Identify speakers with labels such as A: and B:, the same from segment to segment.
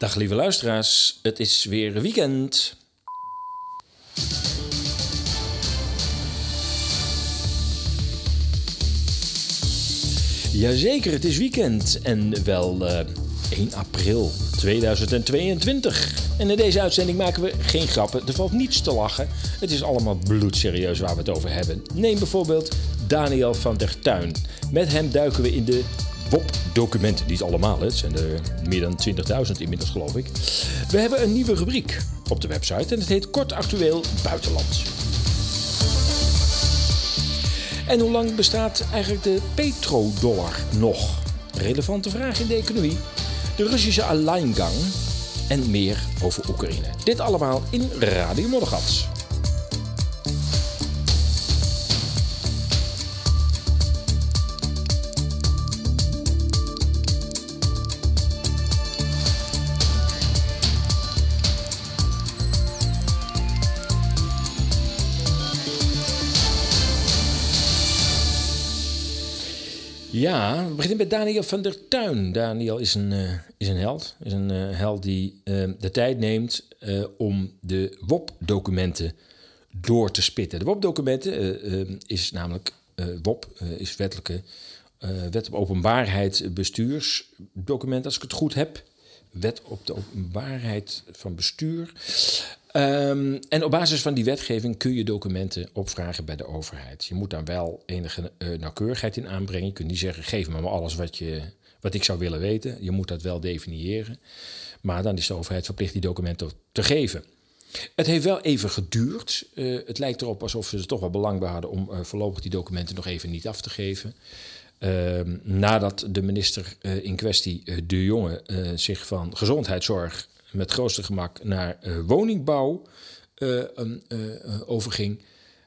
A: Dag lieve luisteraars, het is weer weekend. Jazeker, het is weekend en wel eh 1 april 2022. En in deze uitzending maken we geen grappen, er valt niets te lachen. Het is allemaal bloedserieus waar we het over hebben. Neem bijvoorbeeld Daniel van der Tuin. Met hem duiken we in de WOP-documenten. Niet allemaal, het zijn er meer dan 20.000 inmiddels geloof ik. We hebben een nieuwe rubriek op de website en het heet Kort Actueel Buitenland. En hoe lang bestaat eigenlijk de petrodollar nog? Relevante vraag in de economie. De Russische alleingang en meer over Oekraïne. Dit allemaal in Radio Moddergat. Ja, we beginnen met Daniel van der Tuin. Daniel is een, uh, is een held. Is een uh, held die uh, de tijd neemt om de WOP-documenten door te spitten. De WOP-documenten is namelijk WOP, is wettelijke wet op openbaarheid bestuursdocument, als ik het goed heb. Wet op de openbaarheid van bestuur. Um, en op basis van die wetgeving kun je documenten opvragen bij de overheid. Je moet daar wel enige uh, nauwkeurigheid in aanbrengen. Je kunt niet zeggen: geef me maar alles wat, je, wat ik zou willen weten. Je moet dat wel definiëren. Maar dan is de overheid verplicht die documenten te geven. Het heeft wel even geduurd. Uh, het lijkt erop alsof ze er toch wel belang bij hadden om uh, voorlopig die documenten nog even niet af te geven. Uh, nadat de minister in kwestie, De Jonge, zich van gezondheidszorg met grootste gemak naar uh, woningbouw uh, uh, overging.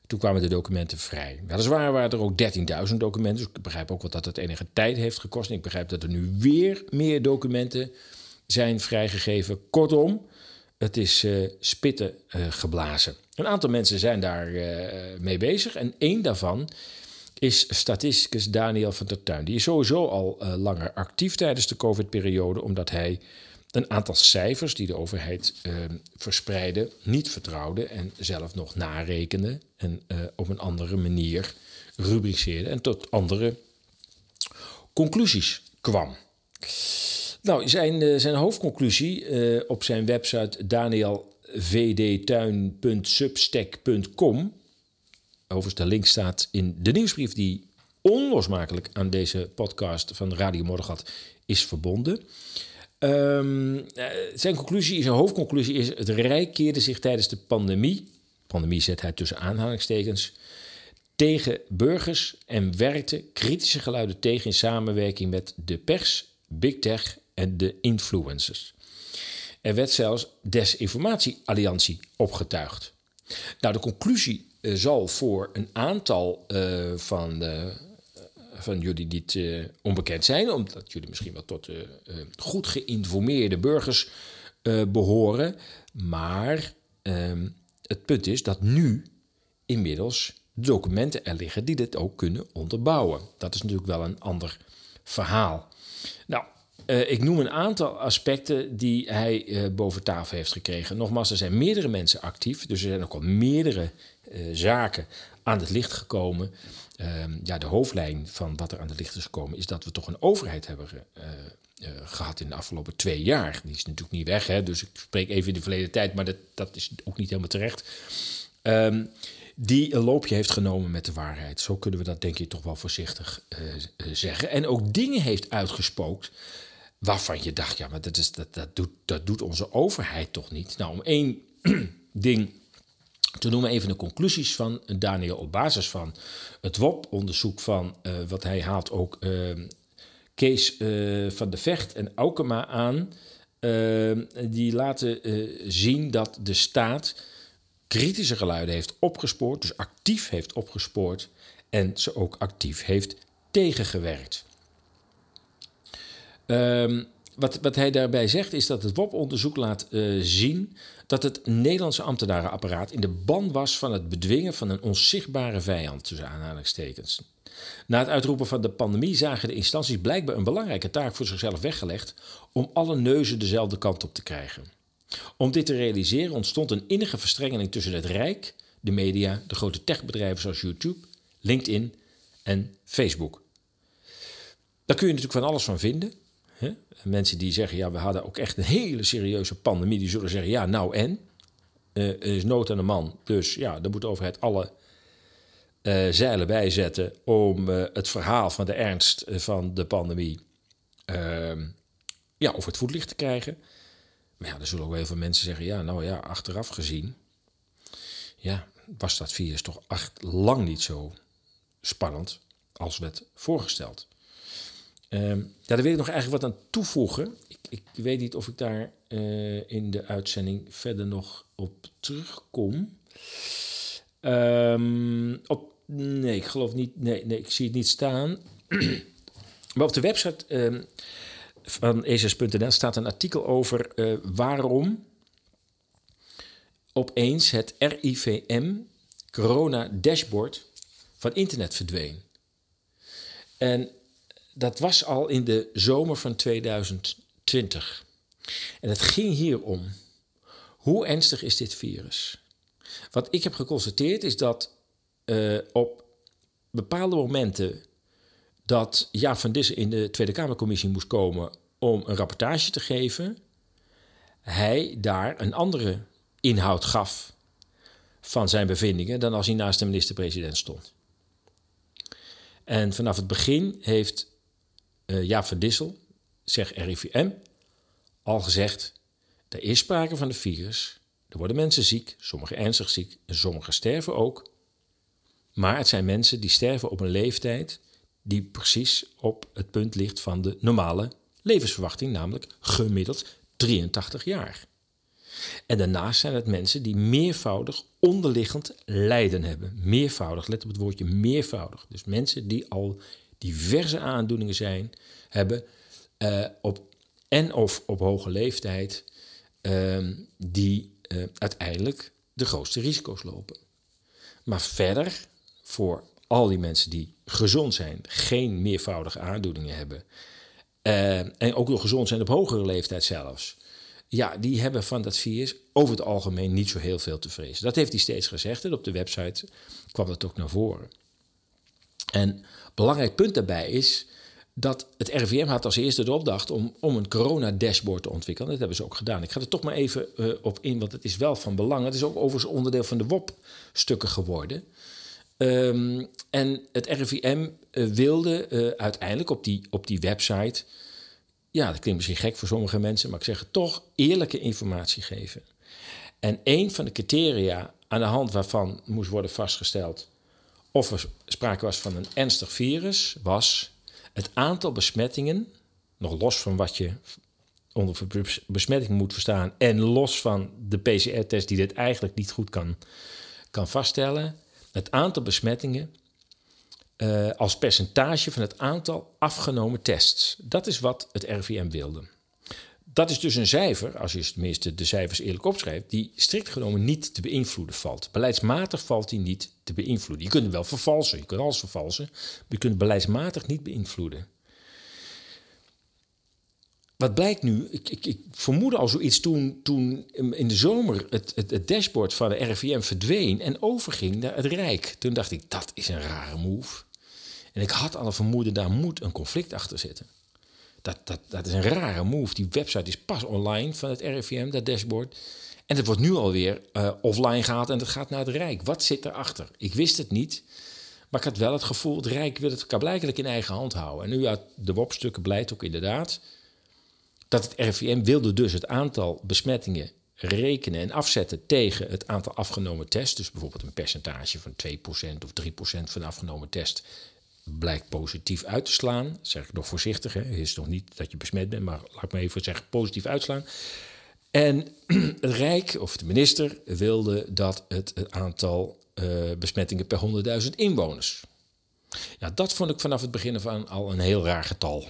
A: Toen kwamen de documenten vrij. Weliswaar waren er ook 13.000 documenten. Dus ik begrijp ook wat dat het enige tijd heeft gekost. Ik begrijp dat er nu weer meer documenten zijn vrijgegeven. Kortom, het is spitten geblazen. Een aantal mensen zijn daar mee bezig. En één daarvan is statisticus Daniel van der Tuin. Die is sowieso al langer actief tijdens de COVID-periode, omdat hij een aantal cijfers die de overheid uh, verspreidde niet vertrouwde en zelf nog narekende en uh, op een andere manier rubriceerde en tot andere conclusies kwam. Nou, zijn, uh, zijn hoofdconclusie op zijn website danielvdtuin.substack.com, overigens de link staat in de nieuwsbrief die onlosmakelijk aan deze podcast van Radio Mordegat is verbonden. Um, zijn conclusie, zijn hoofdconclusie is: het Rijk keerde zich tijdens de pandemie, pandemie zet hij tussen aanhalingstekens, tegen burgers en werkte kritische geluiden tegen in samenwerking met de pers, big tech en de influencers. Er werd zelfs desinformatiealliantie opgetuigd. Nou, de conclusie uh, zal voor een aantal uh, van de van jullie niet uh, onbekend zijn, omdat jullie misschien wel tot uh, uh, goed geïnformeerde burgers behoren. Maar ehm, het punt is dat nu inmiddels documenten er liggen die dit ook kunnen onderbouwen. Dat is natuurlijk wel een ander verhaal. Nou, ik noem een aantal aspecten die hij boven tafel heeft gekregen. Nogmaals, er zijn meerdere mensen actief, dus er zijn ook al meerdere zaken aan het licht gekomen. Uh, ja, de hoofdlijn van wat er aan het licht is gekomen is dat we toch een overheid hebben uh, uh, gehad in de afgelopen twee jaar. Die is natuurlijk niet weg, hè, dus ik spreek even in de verleden tijd, maar dat, dat is ook niet helemaal terecht. Um, die een loopje heeft genomen met de waarheid. Zo kunnen we dat denk ik toch wel voorzichtig zeggen. En ook dingen heeft uitgespookt waarvan je dacht, ja, maar dat, is, dat, dat, doet, dat doet onze overheid toch niet. Nou, om één ding te noemen even de conclusies van Daniel op basis van het WOP-onderzoek van uh, wat hij haalt ook uh, Kees uh, van de Vecht en Aukema aan. die laten zien dat de staat kritische geluiden heeft opgespoord, dus actief heeft opgespoord en ze ook actief heeft tegengewerkt. Um, wat, wat hij daarbij zegt is dat het WOP-onderzoek laat zien dat het Nederlandse ambtenarenapparaat in de ban was van het bedwingen van een onzichtbare vijand, tussen aanhalingstekens. Na het uitroepen van de pandemie zagen de instanties blijkbaar een belangrijke taak voor zichzelf weggelegd om alle neuzen dezelfde kant op te krijgen. Om dit te realiseren ontstond een innige verstrengeling tussen het Rijk, de media, de grote techbedrijven zoals YouTube, LinkedIn en Facebook. Daar kun je natuurlijk van alles van vinden. Mensen die zeggen, ja, we hadden ook echt een hele serieuze pandemie, die zullen zeggen, ja, nou en? Uh, er is nood aan de man, dus ja, dan moet de overheid alle uh, zeilen bijzetten om uh, het verhaal van de ernst van de pandemie ehm, ja, over het voetlicht te krijgen. Maar ja, er zullen ook heel veel mensen zeggen, ja, nou ja, achteraf gezien, ja, was dat virus toch echt lang niet zo spannend als werd voorgesteld. Um, ja, daar wil ik nog eigenlijk wat aan toevoegen. Ik, ik weet niet of ik daar uh, in de uitzending verder nog op terugkom. Um, op, nee, ik geloof niet. Nee, nee, ik zie het niet staan. maar op de website um, van ESS.nl staat een artikel over uh, waarom opeens het RIVM corona dashboard van internet verdween. En dat was al in de zomer van 2020. En het ging hier om. Hoe ernstig is dit virus? Wat ik heb geconstateerd is dat uh, op bepaalde momenten dat Jaap van Dissen in de Tweede Kamercommissie moest komen om een rapportage te geven, hij daar een andere inhoud gaf van zijn bevindingen dan als hij naast de minister-president stond. En vanaf het begin heeft uh, Jaap van Dissel, zegt RIVM, al gezegd: er is sprake van een virus. Er worden mensen ziek, sommigen ernstig ziek en sommigen sterven ook. Maar het zijn mensen die sterven op een leeftijd die precies op het punt ligt van de normale levensverwachting, namelijk gemiddeld 83 jaar. En daarnaast zijn het mensen die meervoudig onderliggend lijden hebben. Meervoudig, let op het woordje meervoudig. Dus mensen die al diverse aandoeningen zijn, hebben uh, op, en of op hoge leeftijd, uh, die uh, uiteindelijk de grootste risico's lopen. Maar verder, voor al die mensen die gezond zijn, geen meervoudige aandoeningen hebben, eh, en ook nog gezond zijn op hogere leeftijd zelfs, ja, die hebben van dat virus over het algemeen niet zo heel veel te vrezen. Dat heeft hij steeds gezegd en op de website kwam dat ook naar voren. En belangrijk punt daarbij is dat het RIVM had als eerste de opdracht om, om een corona-dashboard te ontwikkelen. Dat hebben ze ook gedaan. Ik ga er toch maar even uh, op in, want het is wel van belang. Het is ook overigens onderdeel van de WOP-stukken geworden. Um, en het RIVM uh, wilde uh, uiteindelijk op die, op die website... ja, dat klinkt misschien gek voor sommige mensen... maar ik zeg het toch, eerlijke informatie geven. En een van de criteria aan de hand waarvan moest worden vastgesteld of er sprake was van een ernstig virus, was het aantal besmettingen, nog los van wat je onder besmetting moet verstaan en los van de PCR-test die dit eigenlijk niet goed kan, kan vaststellen, het aantal besmettingen uh, als percentage van het aantal afgenomen tests. Dat is wat het RIVM wilde dat is dus een cijfer, als je tenminste de cijfers eerlijk opschrijft, die strikt genomen niet te beïnvloeden valt. Beleidsmatig valt die niet te beïnvloeden. Je kunt hem wel vervalsen, je kunt alles vervalsen, maar je kunt beleidsmatig niet beïnvloeden. Wat blijkt nu, ik, ik, ik vermoedde al zoiets toen, toen in de zomer het, het, dashboard van de RIVM verdween en overging naar het Rijk. Toen dacht ik, dat is een rare move. En ik had al een vermoeden, daar moet een conflict achter zitten. Dat, dat, is een rare move. Die website is pas online van het RIVM, dat dashboard. En het wordt nu alweer uh, offline gehaald en het gaat naar het Rijk. Wat zit erachter? Ik wist het niet. Maar ik had wel het gevoel, het Rijk wil het blijkbaar in eigen hand houden. En nu uit de WOP-stukken blijkt ook inderdaad dat het RIVM wilde dus het aantal besmettingen rekenen en afzetten tegen het aantal afgenomen tests. Dus bijvoorbeeld een percentage van 2% of 3% van de afgenomen test blijkt positief uit te slaan. zeg ik nog voorzichtig, hè. het is nog niet dat je besmet bent, maar laat me even zeggen positief uitslaan. En het Rijk, of de minister, wilde dat het, aantal uh, besmettingen per 100.000 inwoners. Ja, dat vond ik vanaf het begin van al een heel raar getal.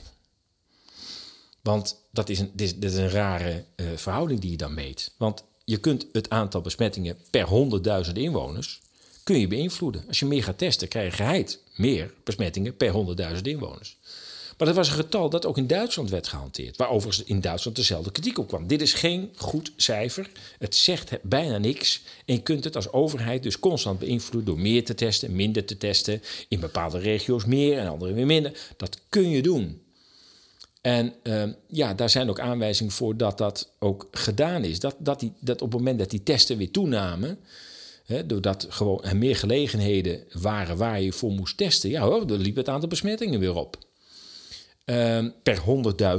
A: Want dat is een, dit is, een rare uh, verhouding die je dan meet. Want je kunt het aantal besmettingen per 100.000 inwoners kun je beïnvloeden. Als je meer gaat testen, krijg je geheid meer besmettingen per 100.000 inwoners. Maar dat was een getal dat ook in Duitsland werd gehanteerd. Waar overigens in Duitsland dezelfde kritiek op kwam. Dit is geen goed cijfer. Het zegt bijna niks. En je kunt het als overheid dus constant beïnvloeden door meer te testen, minder te testen. In bepaalde regio's meer en andere weer minder. Dat kun je doen. En uh, ja, daar zijn ook aanwijzingen voor dat dat ook gedaan is. Dat, dat, die, dat op het moment dat die testen weer toenamen, doordat gewoon er meer gelegenheden waren waar je voor moest testen, ja hoor, dan liep het aantal besmettingen weer op. Uh, per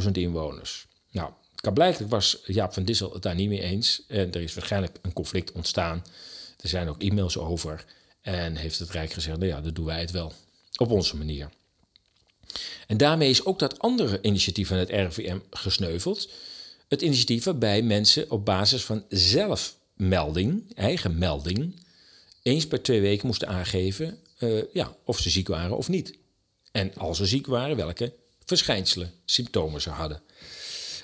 A: 100.000 inwoners. Nou, blijkbaar was Jaap van Dissel het daar niet mee eens. En er is waarschijnlijk een conflict ontstaan. Er zijn ook e-mails over. En heeft het Rijk gezegd, nou ja, dan doen wij het wel. Op onze manier. En daarmee is ook dat andere initiatief van het RVM gesneuveld. Het initiatief waarbij mensen op basis van zelfmelding, eigen melding, eens per twee weken moesten aangeven uh, ja, of ze ziek waren of niet. En als ze ziek waren, welke verschijnselen, symptomen ze hadden.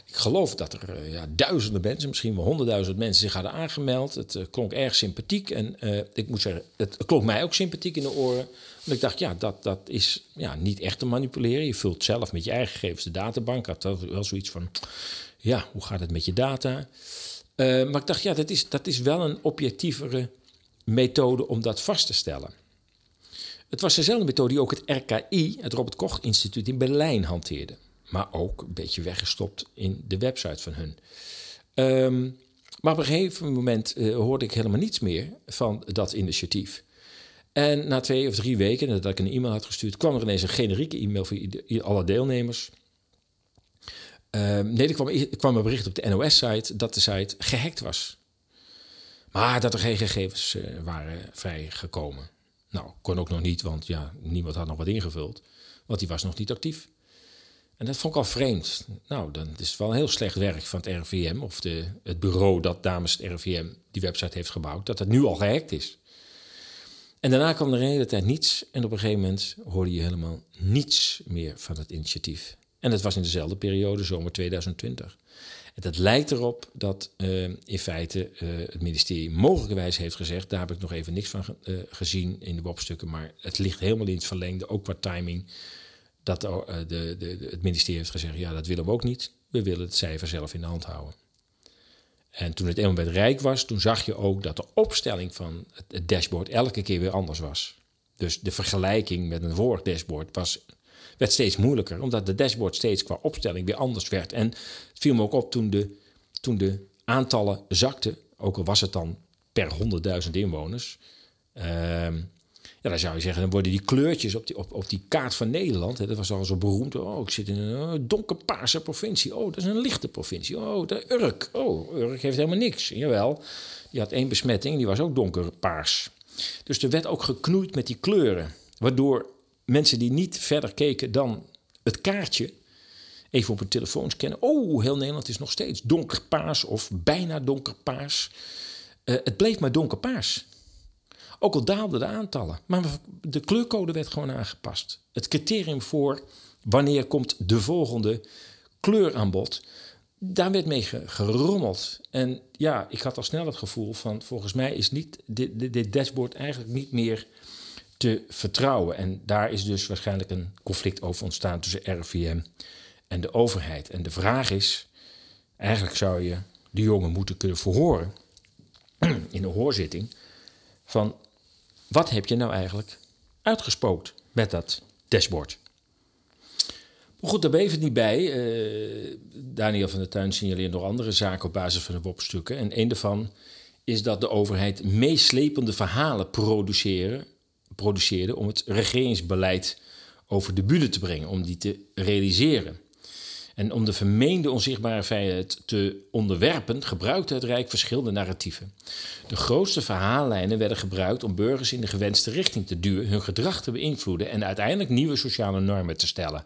A: Ik geloof dat er uh, ja, duizenden mensen, misschien wel honderdduizend mensen zich hadden aangemeld. Het uh, klonk erg sympathiek en ik moet zeggen, het klonk mij ook sympathiek in de oren. Want ik dacht, ja, dat, dat is ja, niet echt te manipuleren. Je vult zelf met je eigen gegevens de databank. Had wel zoiets van, ja, hoe gaat het met je data? Uh, maar ik dacht, ja, dat is, dat is wel een objectievere methode om dat vast te stellen. Het was dezelfde methode die ook het RKI, het Robert Koch Instituut in Berlijn, hanteerde. Maar ook een beetje weggestopt in de website van hun. Um, maar op een gegeven moment uh, hoorde ik helemaal niets meer van dat initiatief. En na twee of drie weken, nadat ik een e-mail had gestuurd, kwam er ineens een generieke e-mail voor alle deelnemers. Uh, nee, er kwam, kwam een bericht op de NOS-site dat de site gehackt was. Maar dat er geen gegevens uh, waren vrijgekomen. Nou, kon ook nog niet, want ja, niemand had nog wat ingevuld. Want die was nog niet actief. En dat vond ik al vreemd. Nou, dan is het wel een heel slecht werk van het RVM, of de, het bureau dat namens het RVM die website heeft gebouwd, dat het nu al gehackt is. En daarna kwam er een hele tijd niets. En op een gegeven moment hoorde je helemaal niets meer van het initiatief. En dat was in dezelfde periode, zomer 2020. En dat lijkt erop dat uh, in feite uh, het ministerie mogelijkerwijs heeft gezegd... daar heb ik nog even niks van uh, gezien in de WOP-stukken... maar het ligt helemaal in het verlengde, ook qua timing... dat de, de, het ministerie heeft gezegd, ja, dat willen we ook niet. We willen het cijfer zelf in de hand houden. En toen het eenmaal bij Rijk was, toen zag je ook dat de opstelling van het dashboard elke keer weer anders was. Dus de vergelijking met een vorig dashboard was, werd steeds moeilijker, omdat de dashboard steeds qua opstelling weer anders werd. En het viel me ook op toen de, toen de aantallen zakten, ook al was het dan per 100.000 inwoners. Uh, ja, dan zou je zeggen, dan worden die kleurtjes op die, op, op die kaart van Nederland, hè, dat was al zo beroemd. Oh, ik zit in een uh, donkerpaarse provincie. Oh, dat is een lichte provincie. Oh, de Urk. Oh, Urk heeft helemaal niks. Jawel, die had één besmetting, die was ook donkerpaars. Dus er werd ook geknoeid met die kleuren, waardoor mensen die niet verder keken dan het kaartje, even op hun telefoon scannen. Oh, heel Nederland is nog steeds donkerpaars of bijna donkerpaars. Uh, het bleef maar donkerpaars. Ook al daalden de aantallen. Maar de kleurcode werd gewoon aangepast. Het criterium voor wanneer komt de volgende kleur aan bod, daar werd mee gerommeld. En ja, ik had al snel het gevoel van volgens mij is niet dit, dit dashboard eigenlijk niet meer te vertrouwen. En daar is dus waarschijnlijk een conflict over ontstaan tussen RVM en de overheid. En de vraag is, eigenlijk zou je de jongen moeten kunnen verhoren in een hoorzitting van wat heb je nou eigenlijk uitgespookt met dat dashboard? Goed, daar bleef het niet bij. Uh, Daniel van der Tuin signaleert nog andere zaken op basis van de WOP-stukken. En een daarvan is dat de overheid meeslepende verhalen produceren, produceerde om het regeringsbeleid over de bühne te brengen, om die te realiseren. En om de vermeende onzichtbare vijand te onderwerpen, gebruikte het Rijk verschillende narratieven. De grootste verhaallijnen werden gebruikt om burgers in de gewenste richting te duwen, hun gedrag te beïnvloeden en uiteindelijk nieuwe sociale normen te stellen.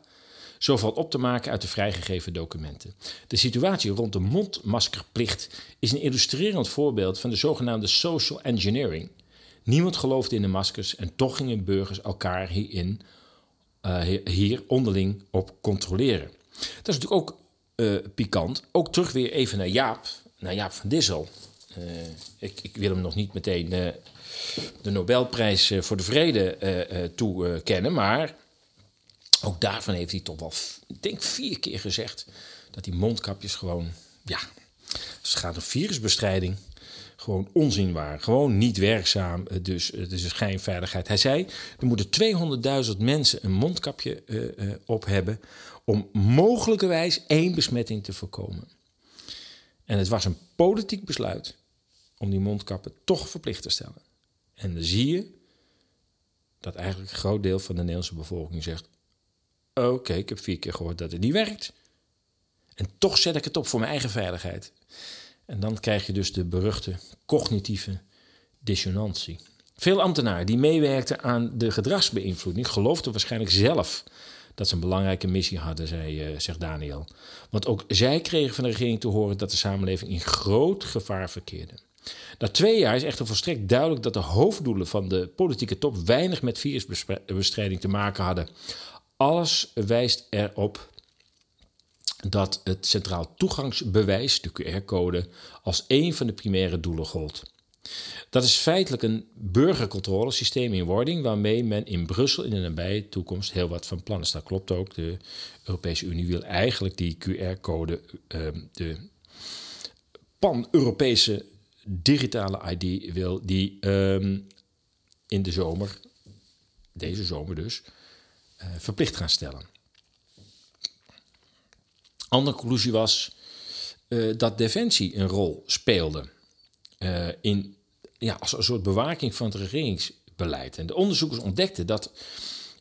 A: Zo valt op te maken uit de vrijgegeven documenten. De situatie rond de mondmaskerplicht is een illustrerend voorbeeld van de zogenaamde social engineering. Niemand geloofde in de maskers en toch gingen burgers elkaar hierin, uh, hier onderling op controleren. Dat is natuurlijk ook pikant. Ook terug weer even naar Jaap, naar Jaap van Dissel. ik, ik, wil hem nog niet meteen de Nobelprijs voor de Vrede toekennen, maar ook daarvan heeft hij toch wel, ik denk vier keer gezegd dat die mondkapjes gewoon, ja, het gaat om virusbestrijding, gewoon onzin. Gewoon niet werkzaam, eh, dus het is een schijnveiligheid. Hij zei, er moeten 200.000 mensen een mondkapje uh, op hebben om mogelijkerwijs één besmetting te voorkomen. En het was een politiek besluit om die mondkappen toch verplicht te stellen. En dan zie je dat eigenlijk een groot deel van de Nederlandse bevolking zegt: Oké, ik heb vier keer gehoord dat het niet werkt. En toch zet ik het op voor mijn eigen veiligheid. En dan krijg je dus de beruchte cognitieve dissonantie. Veel ambtenaren die meewerkten aan de gedragsbeïnvloeding geloofden waarschijnlijk zelf dat ze een belangrijke missie hadden, zei, uh, zegt Daniel. Want ook zij kregen van de regering te horen dat de samenleving in groot gevaar verkeerde. Na twee jaar is echter volstrekt duidelijk dat de hoofddoelen van de politieke top weinig met virusbestrijding te maken hadden. Alles wijst erop dat het centraal toegangsbewijs, de QR-code, als een van de primaire doelen gold. Dat is feitelijk een burgercontrolesysteem in wording waarmee men in Brussel in de nabije toekomst heel wat van plan is. Dat klopt ook. De Europese Unie wil eigenlijk die QR-code, ehm, de pan-Europese digitale ID, wil die ehm, in de zomer, deze zomer dus, uh, verplicht gaan stellen. Andere conclusie was uh, dat Defensie een rol speelde uh, in, ja, als een soort bewaking van het regeringsbeleid. En de onderzoekers ontdekten dat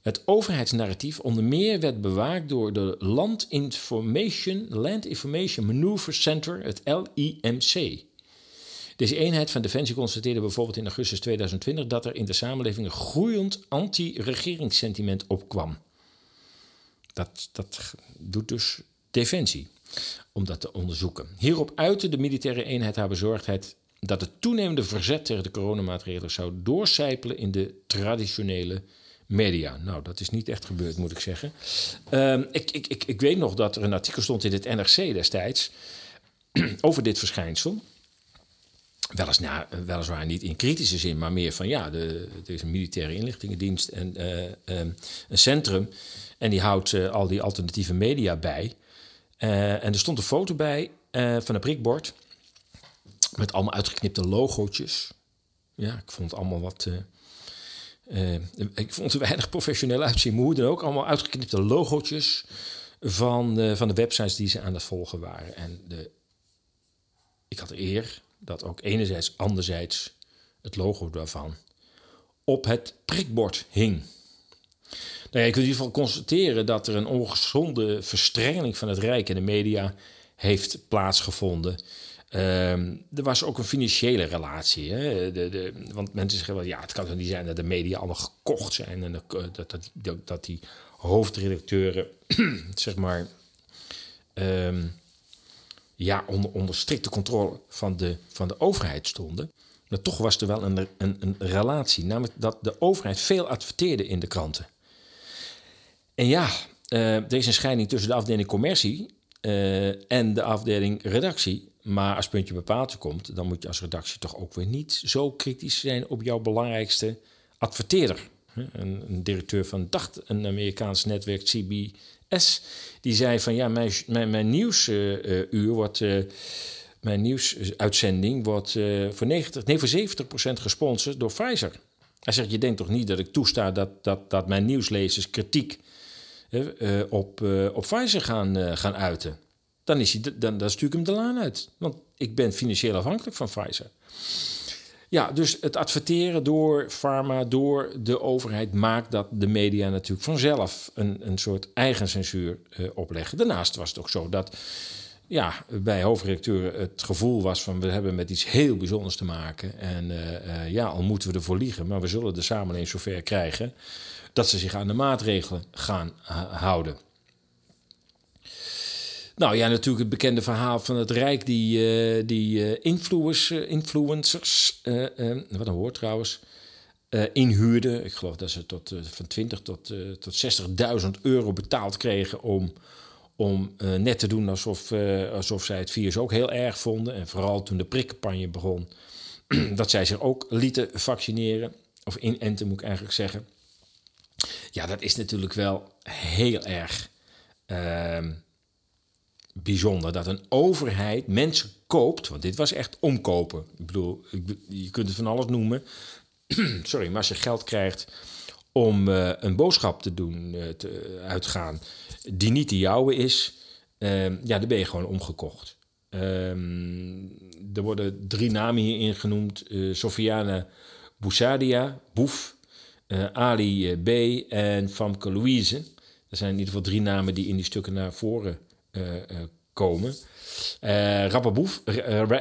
A: het overheidsnarratief onder meer werd bewaakt door de Land Information, Land Information Maneuver Center, het LIMC. Deze eenheid van Defensie constateerde bijvoorbeeld in augustus 2020 dat er in de samenleving een groeiend anti-regeringssentiment opkwam. Dat, dat doet dus Defensie om dat te onderzoeken. Hierop uitte de militaire eenheid haar bezorgdheid dat het toenemende verzet tegen de coronamaatregelen zou doorcijpelen in de traditionele media. Nou, dat is niet echt gebeurd, moet ik zeggen. Uh, ik, ik, ik, ik weet nog dat er een artikel stond in het NRC destijds over dit verschijnsel. Weliswaar, weliswaar niet in kritische zin, maar meer van ja, de, er is een militaire inlichtingendienst en uh, um, een centrum. En die houdt al die alternatieve media bij. Uh, en er stond een foto bij van een prikbord. Met allemaal uitgeknipte logootjes. Ja, ik vond het allemaal wat. ik vond het weinig professioneel uitzien. Hoe dan ook, allemaal uitgeknipte logootjes van, van de websites die ze aan het volgen waren. En de, ik had eer dat ook enerzijds, anderzijds het logo daarvan op het prikbord hing. Nou ja, je kunt in ieder geval constateren dat er een ongezonde verstrengeling van het Rijk en de media heeft plaatsgevonden. Um, er was ook een financiële relatie. Hè? De, de, want mensen zeggen wel, ja, het kan toch niet zijn dat de media allemaal gekocht zijn en dat, dat, dat, dat die hoofdredacteuren, zeg maar, um, ja, onder, onder strikte controle van de, van de overheid stonden. Maar toch was er wel een, een, een relatie, namelijk dat de overheid veel adverteerde in de kranten. En ja, uh, er is een scheiding tussen de afdeling commercie uh, en de afdeling redactie. Maar als puntje bepaald komt, dan moet je als redactie toch ook weer niet zo kritisch zijn op jouw belangrijkste adverteerder. Een, een directeur van dacht een Amerikaans netwerk, CBS, die zei van ja, mijn, mijn, mijn nieuwsuur uh, wordt. Mijn nieuwsuitzending wordt voor, 90, nee, voor 70% gesponsord door Pfizer. Hij zegt: Je denkt toch niet dat ik toesta dat, dat, dat mijn nieuwslezers kritiek op, op Pfizer gaan, gaan uiten? Dan, is hij, dan, dan stuur ik hem de laan uit. Want ik ben financieel afhankelijk van Pfizer. Ja, dus het adverteren door pharma, door de overheid, maakt dat de media natuurlijk vanzelf een, een soort eigen censuur opleggen. Daarnaast was het ook zo dat ja, bij hoofdredacteuren het gevoel was van we hebben met iets heel bijzonders te maken. En ja, al moeten we ervoor liegen, maar we zullen de samenleving zover krijgen dat ze zich aan de maatregelen gaan houden. Nou ja, natuurlijk het bekende verhaal van het Rijk die, uh, die uh, influencers, influencers uh, wat een woord trouwens, inhuurde. Ik geloof dat ze tot, van 20 tot, tot 60.000 euro betaald kregen om, om net te doen alsof, alsof zij het virus ook heel erg vonden. En vooral toen de prikcampagne begon, dat zij zich ook lieten vaccineren. Of inenten moet ik eigenlijk zeggen. Ja, dat is natuurlijk wel heel erg uh, bijzonder. Dat een overheid mensen koopt, want dit was echt omkopen. Ik bedoel, je kunt het van alles noemen. Sorry, maar als je geld krijgt om uh, een boodschap te doen, uh, te uitgaan, die niet de jouwe is, uh, ja, dan ben je gewoon omgekocht. Ehm, er worden drie namen hierin genoemd: uh, Sofiane Boussadia, Boef, Ali B en Famke Louise. Er zijn in ieder geval drie namen die in die stukken naar voren komen. Uh, rapper, Boef,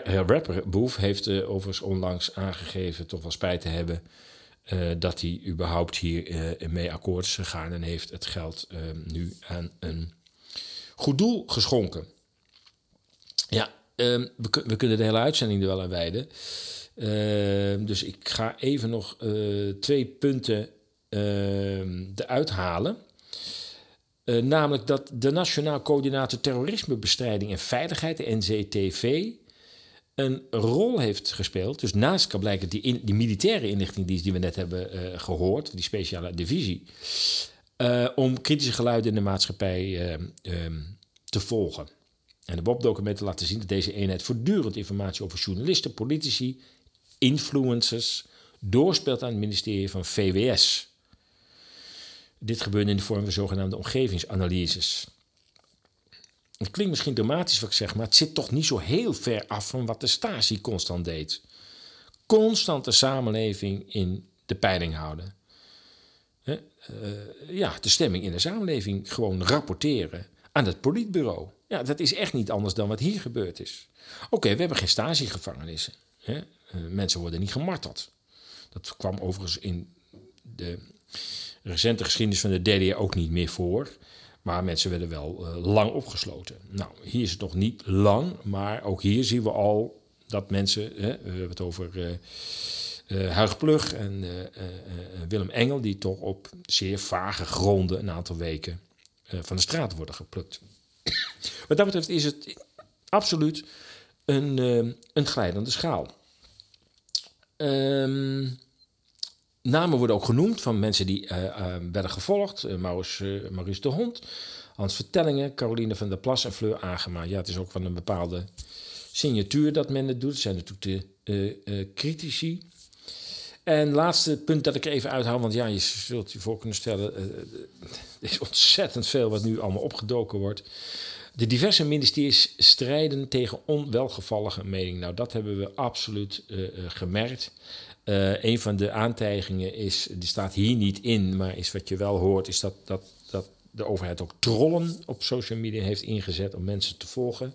A: rapper Boef heeft uh, overigens onlangs aangegeven toch wel spijt te hebben dat hij überhaupt hier mee akkoord is gegaan en heeft het geld nu aan een goed doel geschonken. Ja, ehm, we, we, kunnen de hele uitzending er wel aan wijden. Ehm, dus ik ga even nog twee punten ehm, eruit halen. Uh, namelijk dat de Nationaal Coördinator Terrorismebestrijding en Veiligheid, de NCTV, een rol heeft gespeeld. Dus naast kan blijken die, in, die militaire inlichtingdienst die we net hebben uh, gehoord, die speciale divisie, om kritische geluiden in de maatschappij um, te volgen. En de WOP-documenten laten zien dat deze eenheid voortdurend informatie over journalisten, politici, influencers doorspeelt aan het ministerie van VWS. Dit gebeurde in de vorm van zogenaamde omgevingsanalyses. Het klinkt misschien dramatisch wat ik zeg, maar het zit toch niet zo heel ver af van wat de Stasi constant deed. Constant de samenleving in de peiling houden. Uh, ja, de stemming in de samenleving gewoon rapporteren aan het politbureau. Ja, dat is echt niet anders dan wat hier gebeurd is. Oké, we hebben geen stasiegevangenissen. Hè? Uh, mensen worden niet gemarteld. Dat kwam overigens in de recente geschiedenis van de DDR ook niet meer voor. Maar mensen werden wel uh, lang opgesloten. Nou, hier is het nog niet lang, maar ook hier zien we al dat mensen, hè, we hebben het over uh, Huig Plug en Willem Engel, die toch op zeer vage gronden een aantal weken van de straat worden geplukt. Wat dat betreft is het absoluut een, een glijdende schaal. Ehm namen worden ook genoemd van mensen die uh, uh, werden gevolgd. Uh, Maurice, Maurice de Hond, Hans Vertellingen, Caroline van der Plas en Fleur Agema. Ja, het is ook van een bepaalde signatuur dat men het doet. Het zijn natuurlijk de critici. En laatste punt dat ik even uithaal, want ja, je zult je voor kunnen stellen, er is ontzettend veel wat nu allemaal opgedoken wordt. De diverse ministeries strijden tegen onwelgevallige mening. Nou, dat hebben we absoluut gemerkt. Uh, een van de aantijgingen is, die staat hier niet in, maar is wat je wel hoort, is dat, dat, dat de overheid ook trollen op social media heeft ingezet om mensen te volgen.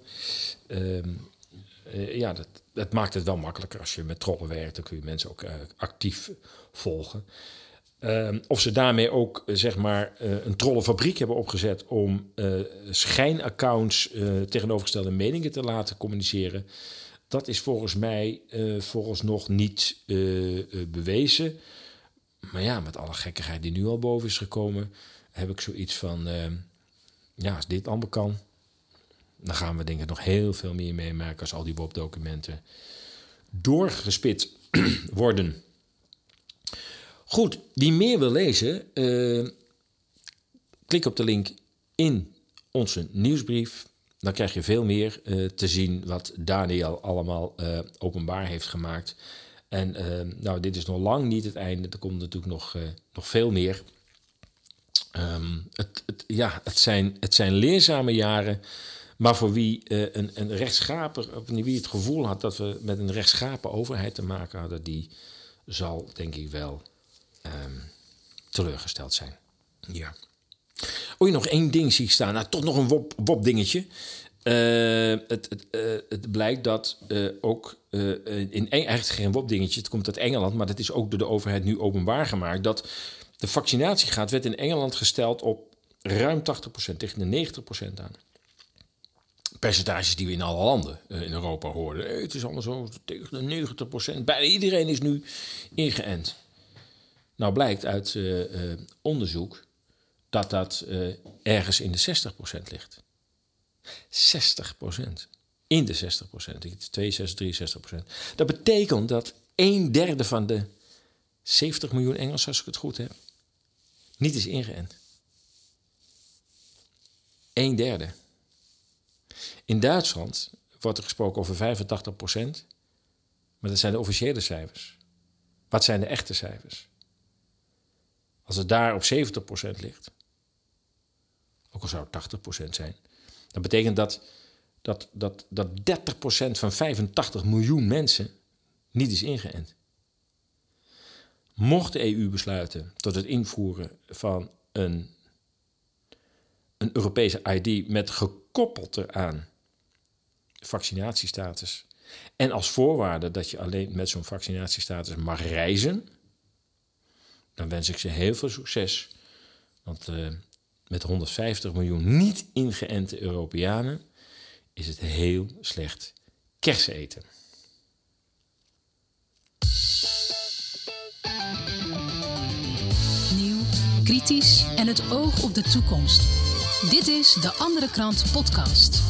A: Uh, ja, dat, dat, maakt het wel makkelijker als je met trollen werkt, dan kun je mensen ook actief volgen. Ehm, of ze daarmee ook zeg maar een trollenfabriek hebben opgezet om schijnaccounts tegenovergestelde meningen te laten communiceren. Dat is volgens mij uh, vooralsnog niet uh, bewezen. Maar ja, met alle gekkigheid die nu al boven is gekomen, heb ik zoiets van: ja, als dit allemaal kan, dan gaan we denk ik nog heel veel meer meemaken als al die WOP-documenten doorgespit worden. Goed, wie meer wil lezen, klik op de link in onze nieuwsbrief dan krijg je veel meer uh, te zien wat Daniel allemaal uh, openbaar heeft gemaakt. En nou, dit is nog lang niet het einde. Er komt natuurlijk nog, nog veel meer. Um, het, het, ja, het, zijn, het zijn leerzame jaren. Maar voor wie een, een rechtschapen, of wie het gevoel had dat we met een rechtschapen overheid te maken hadden, die zal denk ik wel um, teleurgesteld zijn. Ja. Oh, nog één ding zie ik staan. Nou, toch nog een wop-dingetje. Uh, het, het, uh, het, blijkt dat uh, ook in eigenlijk geen WOP-dingetje, het komt uit Engeland, maar dat is ook door de overheid nu openbaar gemaakt, dat de vaccinatiegraad werd in Engeland gesteld op ruim 80%, tegen de 90% aan. Percentages die we in alle landen in Europa hoorden. Het is allemaal zo tegen de 90%. Bijna iedereen is nu ingeënt. Nou blijkt uit onderzoek dat dat uh, ergens in de 60% ligt. 60 procent. In de 60 procent. 62, 63 procent. Dat betekent dat een derde van de 70 miljoen Engelsen, als ik het goed heb, niet is ingeënt. Een derde. In Duitsland wordt er gesproken over 85 procent. Maar dat zijn de officiële cijfers. Wat zijn de echte cijfers? Als het daar op 70 procent ligt, ook al zou het 80 procent zijn, dan betekent dat dat, dat, dat 30 procent van 85 miljoen mensen niet is ingeënt. Mocht de EU besluiten tot het invoeren van een, een Europese ID met gekoppeld eraan vaccinatiestatus en als voorwaarde dat je alleen met zo'n vaccinatiestatus mag reizen, dan wens ik ze heel veel succes. Want uh, met 150 miljoen niet ingeënte Europeanen is het heel slecht kerseneten.
B: Nieuw, kritisch en het oog op de toekomst. Dit is de Andere Krant Podcast.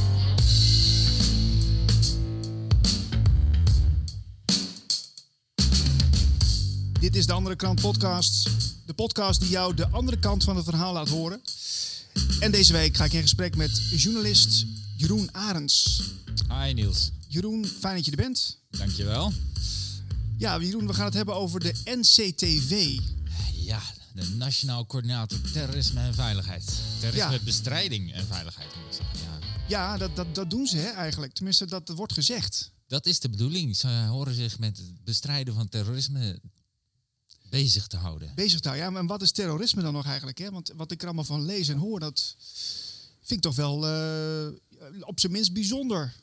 C: Dit is de Andere Krant Podcast. De podcast die jou de andere kant van het verhaal laat horen. En deze week ga ik in gesprek met journalist Jeroen Arends.
D: Hi Niels.
C: Jeroen, fijn dat je er bent.
D: Dankjewel.
C: Ja, Jeroen, we gaan het hebben over de NCTV.
D: Ja, de Nationaal Coördinator Terrorisme en Veiligheid. Terrorismebestrijding en Veiligheid moet ik zeggen. Ja,
C: ja dat, dat, dat doen ze hè, eigenlijk. Tenminste, dat, dat wordt gezegd.
D: Dat is de bedoeling. Ze horen zich met het bestrijden van terrorisme bezig te houden.
C: Bezig te houden, ja. Maar wat is terrorisme dan nog eigenlijk? Hè? Want wat ik er allemaal van lees en hoor, dat vind ik toch wel uh, op zijn minst bijzonder.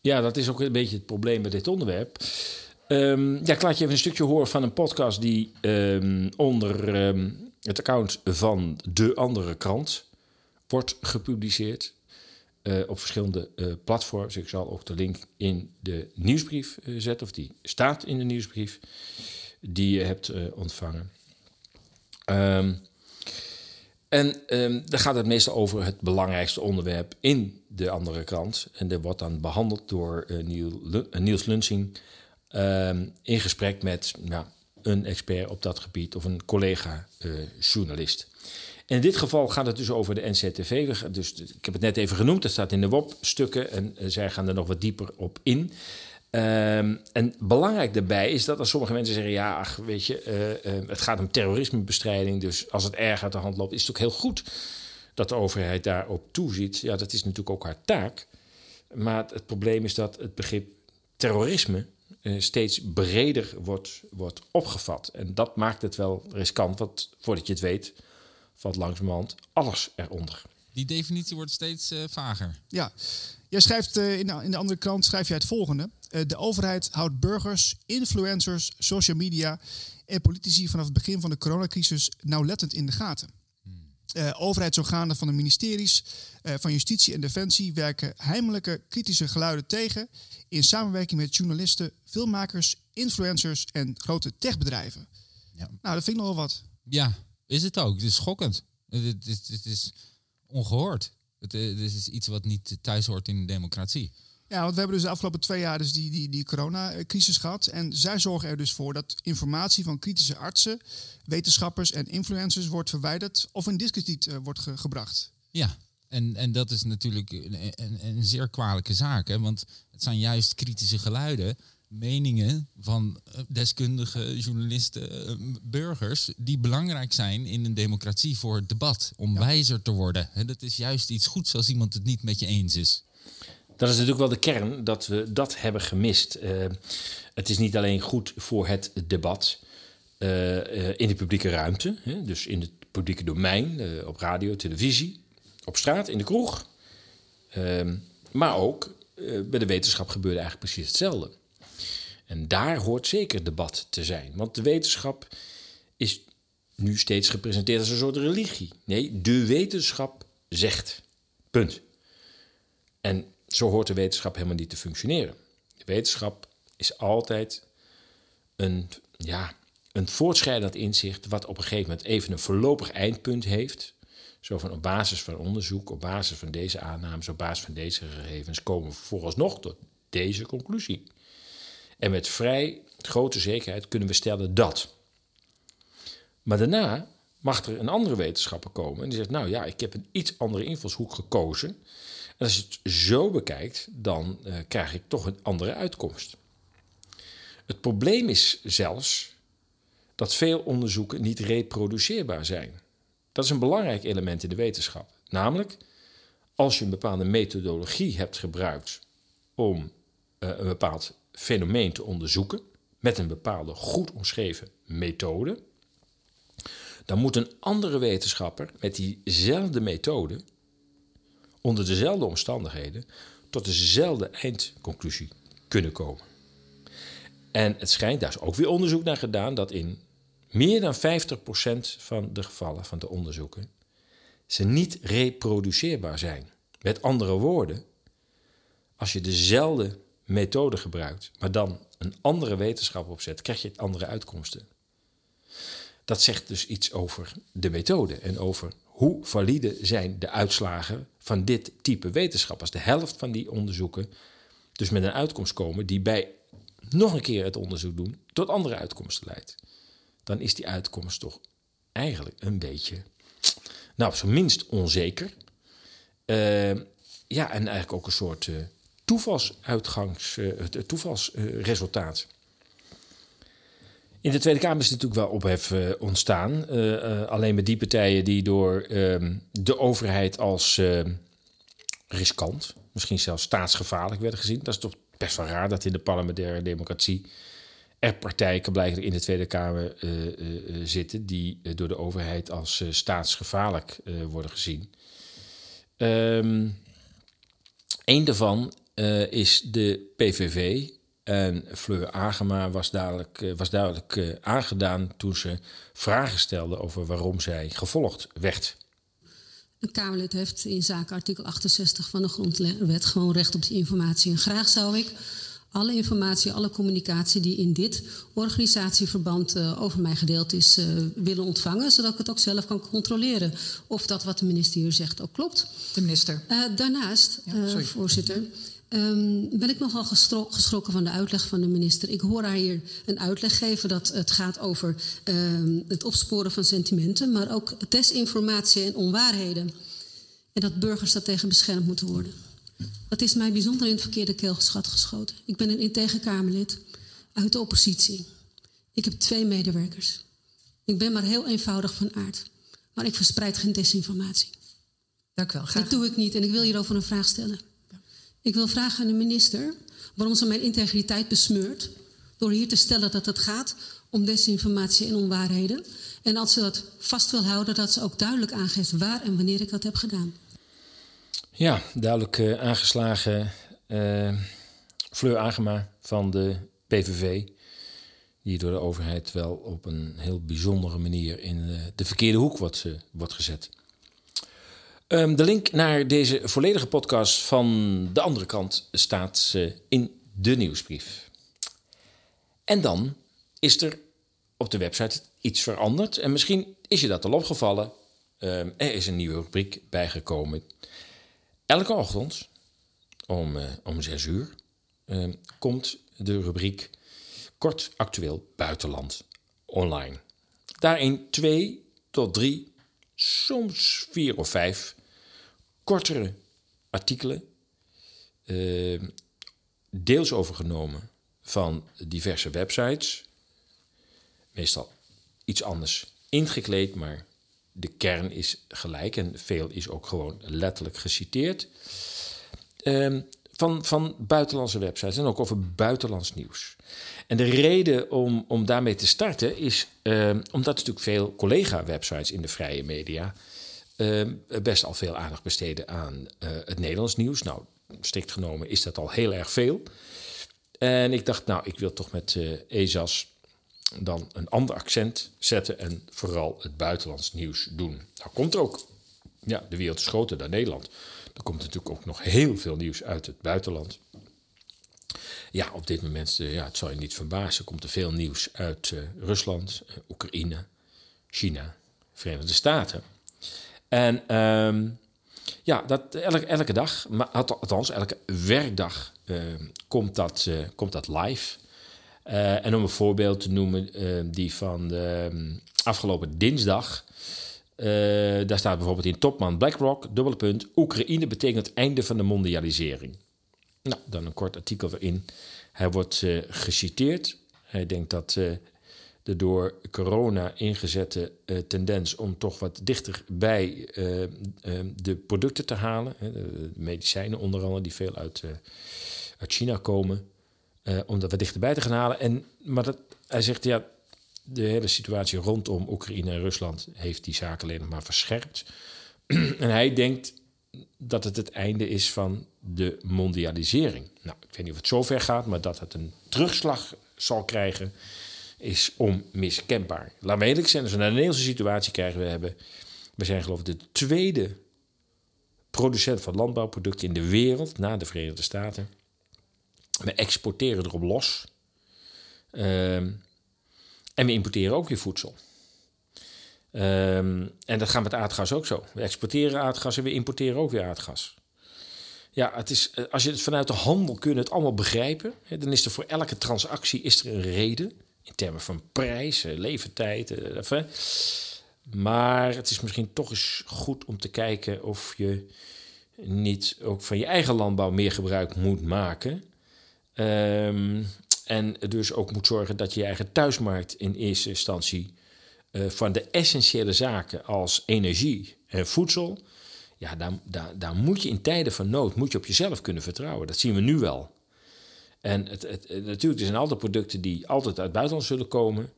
A: Ja, dat is ook een beetje het probleem met dit onderwerp. Um, ja, ik laat je even een stukje horen van een podcast die um, onder um, het account van de andere krant wordt gepubliceerd. Uh, op verschillende uh, platforms. Ik zal ook de link in de nieuwsbrief uh, zetten, of die staat in de nieuwsbrief die je hebt ontvangen. Um, en um, dan gaat het meestal over het belangrijkste onderwerp in de andere krant. En dat wordt dan behandeld door Niel, uh, Niels Lunsing um, in gesprek met nou, een expert op dat gebied of een collega-journalist. In dit geval gaat het dus over de NCTV. Dus, ik heb het net even genoemd, dat staat in de WOP-stukken en zij gaan er nog wat dieper op in. Um, en belangrijk daarbij is dat als sommige mensen zeggen: ja, ach, weet je, uh, uh, het gaat om terrorismebestrijding. Dus als het erg uit de hand loopt, is het ook heel goed dat de overheid daarop toeziet. Ja, dat is natuurlijk ook haar taak. Maar het, het probleem is dat het begrip terrorisme uh, steeds breder wordt, wordt opgevat. En dat maakt het wel riskant, want voordat je het weet, valt langzamerhand alles eronder.
D: Die definitie wordt steeds vager.
C: Ja, jij schrijft in de, in de andere krant schrijf jij het volgende. Uh, de overheid houdt burgers, influencers, social media en politici vanaf het begin van de coronacrisis nauwlettend in de gaten. Uh, overheidsorganen van de ministeries uh, van Justitie en Defensie werken heimelijke kritische geluiden tegen in samenwerking met journalisten, filmmakers, influencers en grote techbedrijven. Ja. Nou, dat vind ik nogal wat.
D: Ja, is het ook. Het is schokkend. Het is, het is ongehoord. Het, het is iets wat niet thuis hoort in een democratie.
C: Ja, want we hebben dus de afgelopen twee jaar dus die, die, die coronacrisis gehad. En zij zorgen er dus voor dat informatie van kritische artsen, wetenschappers en influencers wordt verwijderd of in discrediet uh, wordt ge gebracht.
D: Ja, en, en dat is natuurlijk een, een, een zeer kwalijke zaak. Hè? Want het zijn juist kritische geluiden, meningen van deskundige journalisten, burgers, die belangrijk zijn in een democratie voor het debat, om ja. wijzer te worden. Dat is juist iets goeds als iemand het niet met je eens is.
A: Dat is natuurlijk wel de kern dat we dat hebben gemist. Uh, het is niet alleen goed voor het debat uh, uh, in de publieke ruimte, hè, dus in het publieke domein, op radio, televisie, op straat, in de kroeg. Ehm, maar ook bij de wetenschap gebeurde eigenlijk precies hetzelfde. En daar hoort zeker debat te zijn. Want de wetenschap is nu steeds gepresenteerd als een soort religie. Nee, de wetenschap zegt. Punt. En zo hoort de wetenschap helemaal niet te functioneren. De wetenschap is altijd een, ja, een voortschrijdend inzicht, wat op een gegeven moment even een voorlopig eindpunt heeft, Zo van op basis van onderzoek, op basis van deze aannames, op basis van deze gegevens komen we vooralsnog tot deze conclusie. En met vrij grote zekerheid kunnen we stellen dat. Maar daarna mag er een andere wetenschapper komen en die zegt: Nou ja, ik heb een iets andere invalshoek gekozen. Als je het zo bekijkt, dan uh, krijg ik toch een andere uitkomst. Het probleem is zelfs dat veel onderzoeken niet reproduceerbaar zijn. Dat is een belangrijk element in de wetenschap. Namelijk, als je een bepaalde methodologie hebt gebruikt om uh, een bepaald fenomeen te onderzoeken, met een bepaalde goed omschreven methode, dan moet een andere wetenschapper met diezelfde methode, onder dezelfde omstandigheden, tot dezelfde eindconclusie kunnen komen. En het schijnt, daar is ook weer onderzoek naar gedaan, dat in meer dan 50% van de gevallen van de onderzoeken ze niet reproduceerbaar zijn. Met andere woorden, als je dezelfde methode gebruikt, maar dan een andere wetenschap opzet, krijg je andere uitkomsten. Dat zegt dus iets over de methode en over hoe valide zijn de uitslagen van dit type wetenschap. Als de helft van die onderzoeken dus met een uitkomst komen die bij nog een keer het onderzoek doen tot andere uitkomsten leidt, dan is die uitkomst toch eigenlijk een beetje, nou, op zijn minst onzeker. Uh, ja, en eigenlijk ook een soort uh, toevalsuitgangs, uh, toevalsresultaat. In de Tweede Kamer is natuurlijk wel ophef uh, ontstaan. alleen met die partijen die door ehm, de overheid als riskant, misschien zelfs staatsgevaarlijk werden gezien. Dat is toch best wel raar dat in de parlementaire democratie er partijen blijkbaar in de Tweede Kamer zitten die door de overheid als staatsgevaarlijk worden gezien. Um, een daarvan is de PVV. En Fleur Agema was duidelijk, was duidelijk aangedaan toen ze vragen stelde over waarom zij gevolgd werd.
E: Een Kamerlid heeft in zaken artikel 68 van de Grondwet gewoon recht op die informatie. En graag zou ik alle informatie, alle communicatie die in dit organisatieverband uh, over mij gedeeld is, uh, willen ontvangen, zodat ik het ook zelf kan controleren of dat wat de minister hier zegt ook klopt.
F: De minister.
E: Uh, daarnaast, ja, voorzitter. Um, ben ik nogal geschrokken van de uitleg van de minister. Ik hoor haar hier een uitleg geven dat het gaat over um, het opsporen van sentimenten, maar ook desinformatie en onwaarheden. En dat burgers daartegen beschermd moeten worden. Dat is mij bijzonder in het verkeerde keelgeschat geschoten. Ik ben een integer Kamerlid uit de oppositie. Ik heb twee medewerkers. Ik ben maar heel eenvoudig van aard. Maar ik verspreid geen desinformatie.
F: Dank u wel. Graag.
E: Dat doe ik niet en ik wil hierover een vraag stellen. Ik wil vragen aan de minister waarom ze mijn integriteit besmeurt door hier te stellen dat het gaat om desinformatie en onwaarheden. En als ze dat vast wil houden, dat ze ook duidelijk aangeeft waar en wanneer ik dat heb gedaan.
A: Ja, duidelijk uh, aangeslagen uh, Fleur Agema van de PVV. Die door de overheid wel op een heel bijzondere manier in uh, de verkeerde hoek wordt, wordt gezet. Um, de link naar deze volledige podcast van de andere kant staat in de nieuwsbrief. En dan is er op de website iets veranderd. En misschien is je dat al opgevallen. Um, er is een nieuwe rubriek bijgekomen. Elke ochtend om, uh, om zes uur uh, komt de rubriek Kort Actueel Buitenland online. Daarin twee tot drie, soms vier of vijf kortere artikelen, uh, deels overgenomen van diverse websites. Meestal iets anders ingekleed, maar de kern is gelijk en veel is ook gewoon letterlijk geciteerd. Um, van, van buitenlandse websites en ook over buitenlands nieuws. En de reden om, om daarmee te starten is um, omdat natuurlijk veel collega-websites in de vrije media best al veel aandacht besteden aan uh, het Nederlands nieuws. Nou, strikt genomen is dat al heel erg veel. En ik dacht, nou, ik wil toch met uh, ESAS dan een ander accent zetten en vooral het buitenlands nieuws doen. Nou komt er ook, ja, de wereld is groter dan Nederland. Er komt natuurlijk ook nog heel veel nieuws uit het buitenland. Ja, op dit moment, ja, het zal je niet verbazen, komt er veel nieuws uit Rusland, Oekraïne, China, Verenigde Staten. En ehm, ja, dat elke, elke dag, maar althans elke werkdag, ehm, komt, dat, eh, komt dat live. Eh, en om een voorbeeld te noemen, ehm, die van de afgelopen dinsdag. Eh, daar staat bijvoorbeeld in Topman BlackRock, dubbele punt, Oekraïne betekent einde van de mondialisering. Nou, dan een kort artikel erin. Hij wordt geciteerd. Hij denkt dat de door corona ingezette uh, tendens om toch wat dichter bij uh, uh, de producten te halen. De medicijnen onder andere, die veel uit, uit China komen. om dat wat dichterbij te gaan halen. En, maar dat, hij zegt, ja, de hele situatie rondom Oekraïne en Rusland heeft die zaak alleen nog maar verscherpt. en hij denkt dat het het einde is van de mondialisering. Nou, ik weet niet of het zover gaat, maar dat het een terugslag zal krijgen is onmiskenbaar. Laat me eerlijk zijn, als we naar de Nederlandse situatie krijgen, we hebben... We zijn geloof ik de tweede producent van landbouwproducten in de wereld, na de Verenigde Staten. We exporteren erop los. Um, en we importeren ook weer voedsel. Um, en dat gaat met aardgas ook zo. We exporteren aardgas en we importeren ook weer aardgas. Ja, het is, eh, als je het vanuit de handel kunt het allemaal begrijpen, dan is er voor elke transactie is er een reden in termen van prijs, leeftijd. Eh, maar het is misschien toch eens goed om te kijken of je niet ook van je eigen landbouw meer gebruik moet maken. Um, en dus ook moet zorgen dat je je eigen thuismarkt in eerste instantie uh, van de essentiële zaken als energie en voedsel. Ja, daar, daar, daar moet je in tijden van nood moet je op jezelf kunnen vertrouwen. Dat zien we nu wel. En het, het, natuurlijk, er zijn altijd producten die altijd uit het buitenland zullen komen.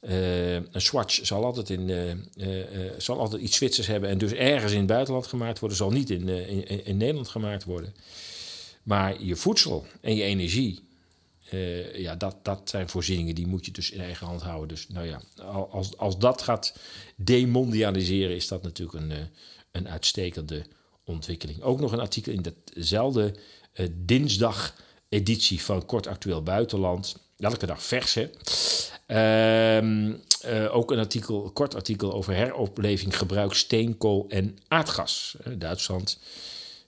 A: Uh, een Swatch zal altijd, in, uh, uh, zal altijd iets Zwitsers hebben en dus ergens in het buitenland gemaakt worden, zal niet in, in, in, Nederland gemaakt worden. Maar je voedsel en je energie, ja, dat, dat zijn voorzieningen die moet je dus in eigen hand houden. Dus nou ja, als, als dat gaat demondialiseren, is dat natuurlijk een, een uitstekende ontwikkeling. Ook nog een artikel in datzelfde dinsdag editie van Kort Actueel Buitenland. Elke dag vers, hè? Ehm, eh, ook een artikel, kort artikel over heropleving, gebruik steenkool en aardgas. Uh, Duitsland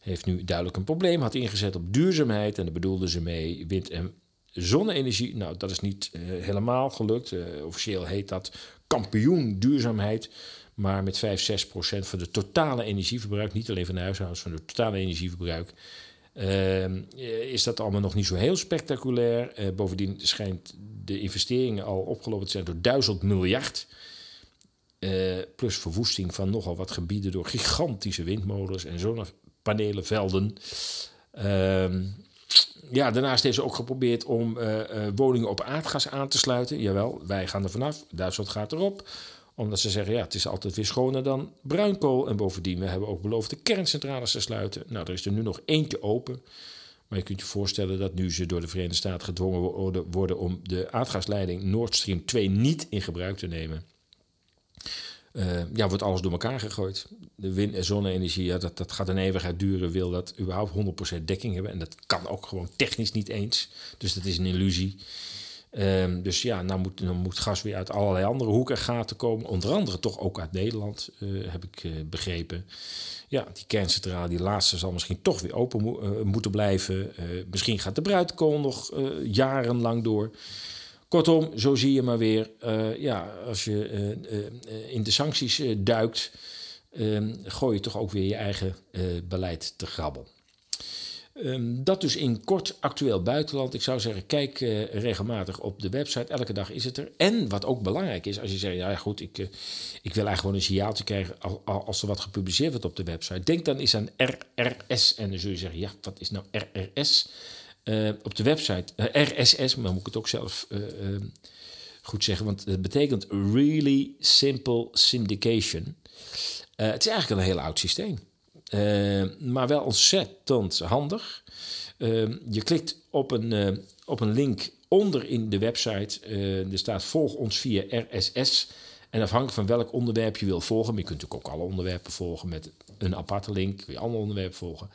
A: heeft nu duidelijk een probleem, had ingezet op duurzaamheid en daar bedoelden ze mee wind- en zonne-energie. Nou, dat is niet uh, helemaal gelukt. officieel heet dat kampioen duurzaamheid. Maar met 5, 6 procent van de totale energieverbruik, niet alleen van de huishoudens, van het totale energieverbruik, is dat allemaal nog niet zo heel spectaculair. Uh, bovendien schijnt de investeringen al opgelopen te zijn door duizend miljard. Uh, plus verwoesting van nogal wat gebieden door gigantische windmolens en zonnepanelenvelden. Uh, ja, daarnaast heeft ze ook geprobeerd om woningen op aardgas aan te sluiten. Jawel, wij gaan er vanaf. Duitsland gaat erop omdat ze zeggen, ja, het is altijd weer schoner dan bruinkool. En bovendien, we hebben ook beloofd de kerncentrales te sluiten. Nou, er is er nu nog eentje open. Maar je kunt je voorstellen dat nu ze door de Verenigde Staten gedwongen worden, om de aardgasleiding Nord Stream 2 niet in gebruik te nemen. Uh, ja, wordt alles door elkaar gegooid. De wind- en zonne-energie, ja, dat, dat gaat een eeuwigheid duren. Wil dat überhaupt 100% dekking hebben. En dat kan ook gewoon technisch niet eens. Dus dat is een illusie. Um, dus ja, nou moet, dan moet gas weer uit allerlei andere hoeken en gaten komen. Onder andere toch ook uit Nederland, uh, heb ik uh, begrepen. Ja, die kerncentrale, die laatste, zal misschien toch weer open uh, moeten blijven. misschien gaat de bruidkool nog jarenlang door. Kortom, zo zie je maar weer, ja, als je in de sancties duikt, ehm, gooi je toch ook weer je eigen beleid te grabbel. Um, dat dus in kort actueel buitenland. Ik zou zeggen, kijk uh, regelmatig op de website. Elke dag is het er. En wat ook belangrijk is, als je zegt, ja goed, ik, uh, ik wil eigenlijk gewoon een signaaltje krijgen als, er wat gepubliceerd wordt op de website. Denk dan eens aan RRS. En dan zul je zeggen, ja, wat is nou RRS? Uh, op de website, RSS, maar moet ik het ook zelf ehm, goed zeggen, want het betekent Really Simple Syndication. het is eigenlijk een heel oud systeem. Uh, maar wel ontzettend handig. Uh, je klikt op een, uh, op een link onder in de website. er staat volg ons via RSS. En afhankelijk van welk onderwerp je wil volgen, maar je kunt natuurlijk ook alle onderwerpen volgen met een aparte link, kun je andere onderwerpen volgen.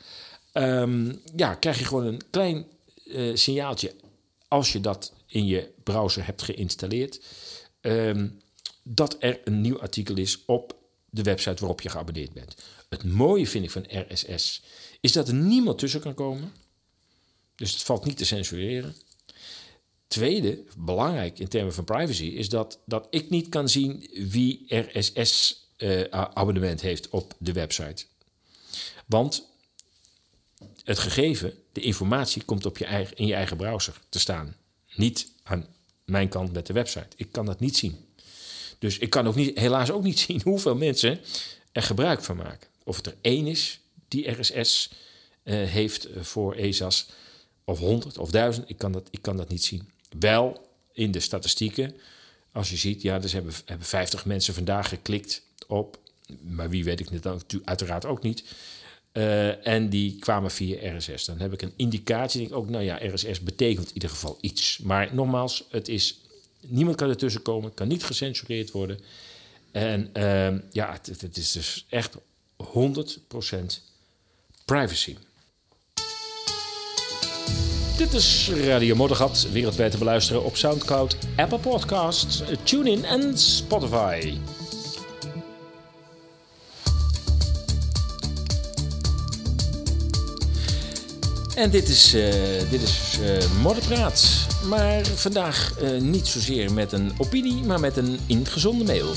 A: Um, ja, krijg je gewoon een klein signaaltje als je dat in je browser hebt geïnstalleerd. Um, dat er een nieuw artikel is op de website waarop je geabonneerd bent. Het mooie vind ik van RSS is dat er niemand tussen kan komen. Dus het valt niet te censureren. Tweede, belangrijk in termen van privacy, is dat, dat ik niet kan zien wie RSS-abonnement heeft op de website. Want het gegeven, de informatie, komt op je eigen, in je eigen browser te staan. Niet aan mijn kant met de website. Ik kan dat niet zien. Dus ik kan ook niet, helaas ook niet zien hoeveel mensen er gebruik van maken. Of het er één is die RSS eh, heeft voor ESA's, of honderd of duizend, ik kan, dat, ik kan dat niet zien. Wel in de statistieken, als je ziet, ja, dus hebben, hebben 50 mensen vandaag geklikt op, maar wie weet ik het uiteraard ook niet. Uh, en die kwamen via RSS. Dan heb ik een indicatie. Denk ik ook, nou ja, RSS betekent in ieder geval iets. Maar nogmaals, het is, niemand kan ertussen komen, kan niet gecensureerd worden. En uh, ja, het, het, is dus echt 100% privacy. Dit is Radio Moddergat, wereldwijd te beluisteren op Soundcloud, Apple Podcasts, TuneIn en Spotify. En dit is, uh, dit is uh, Modderpraat. Maar vandaag uh, niet zozeer met een opinie, maar met een ingezonde mail.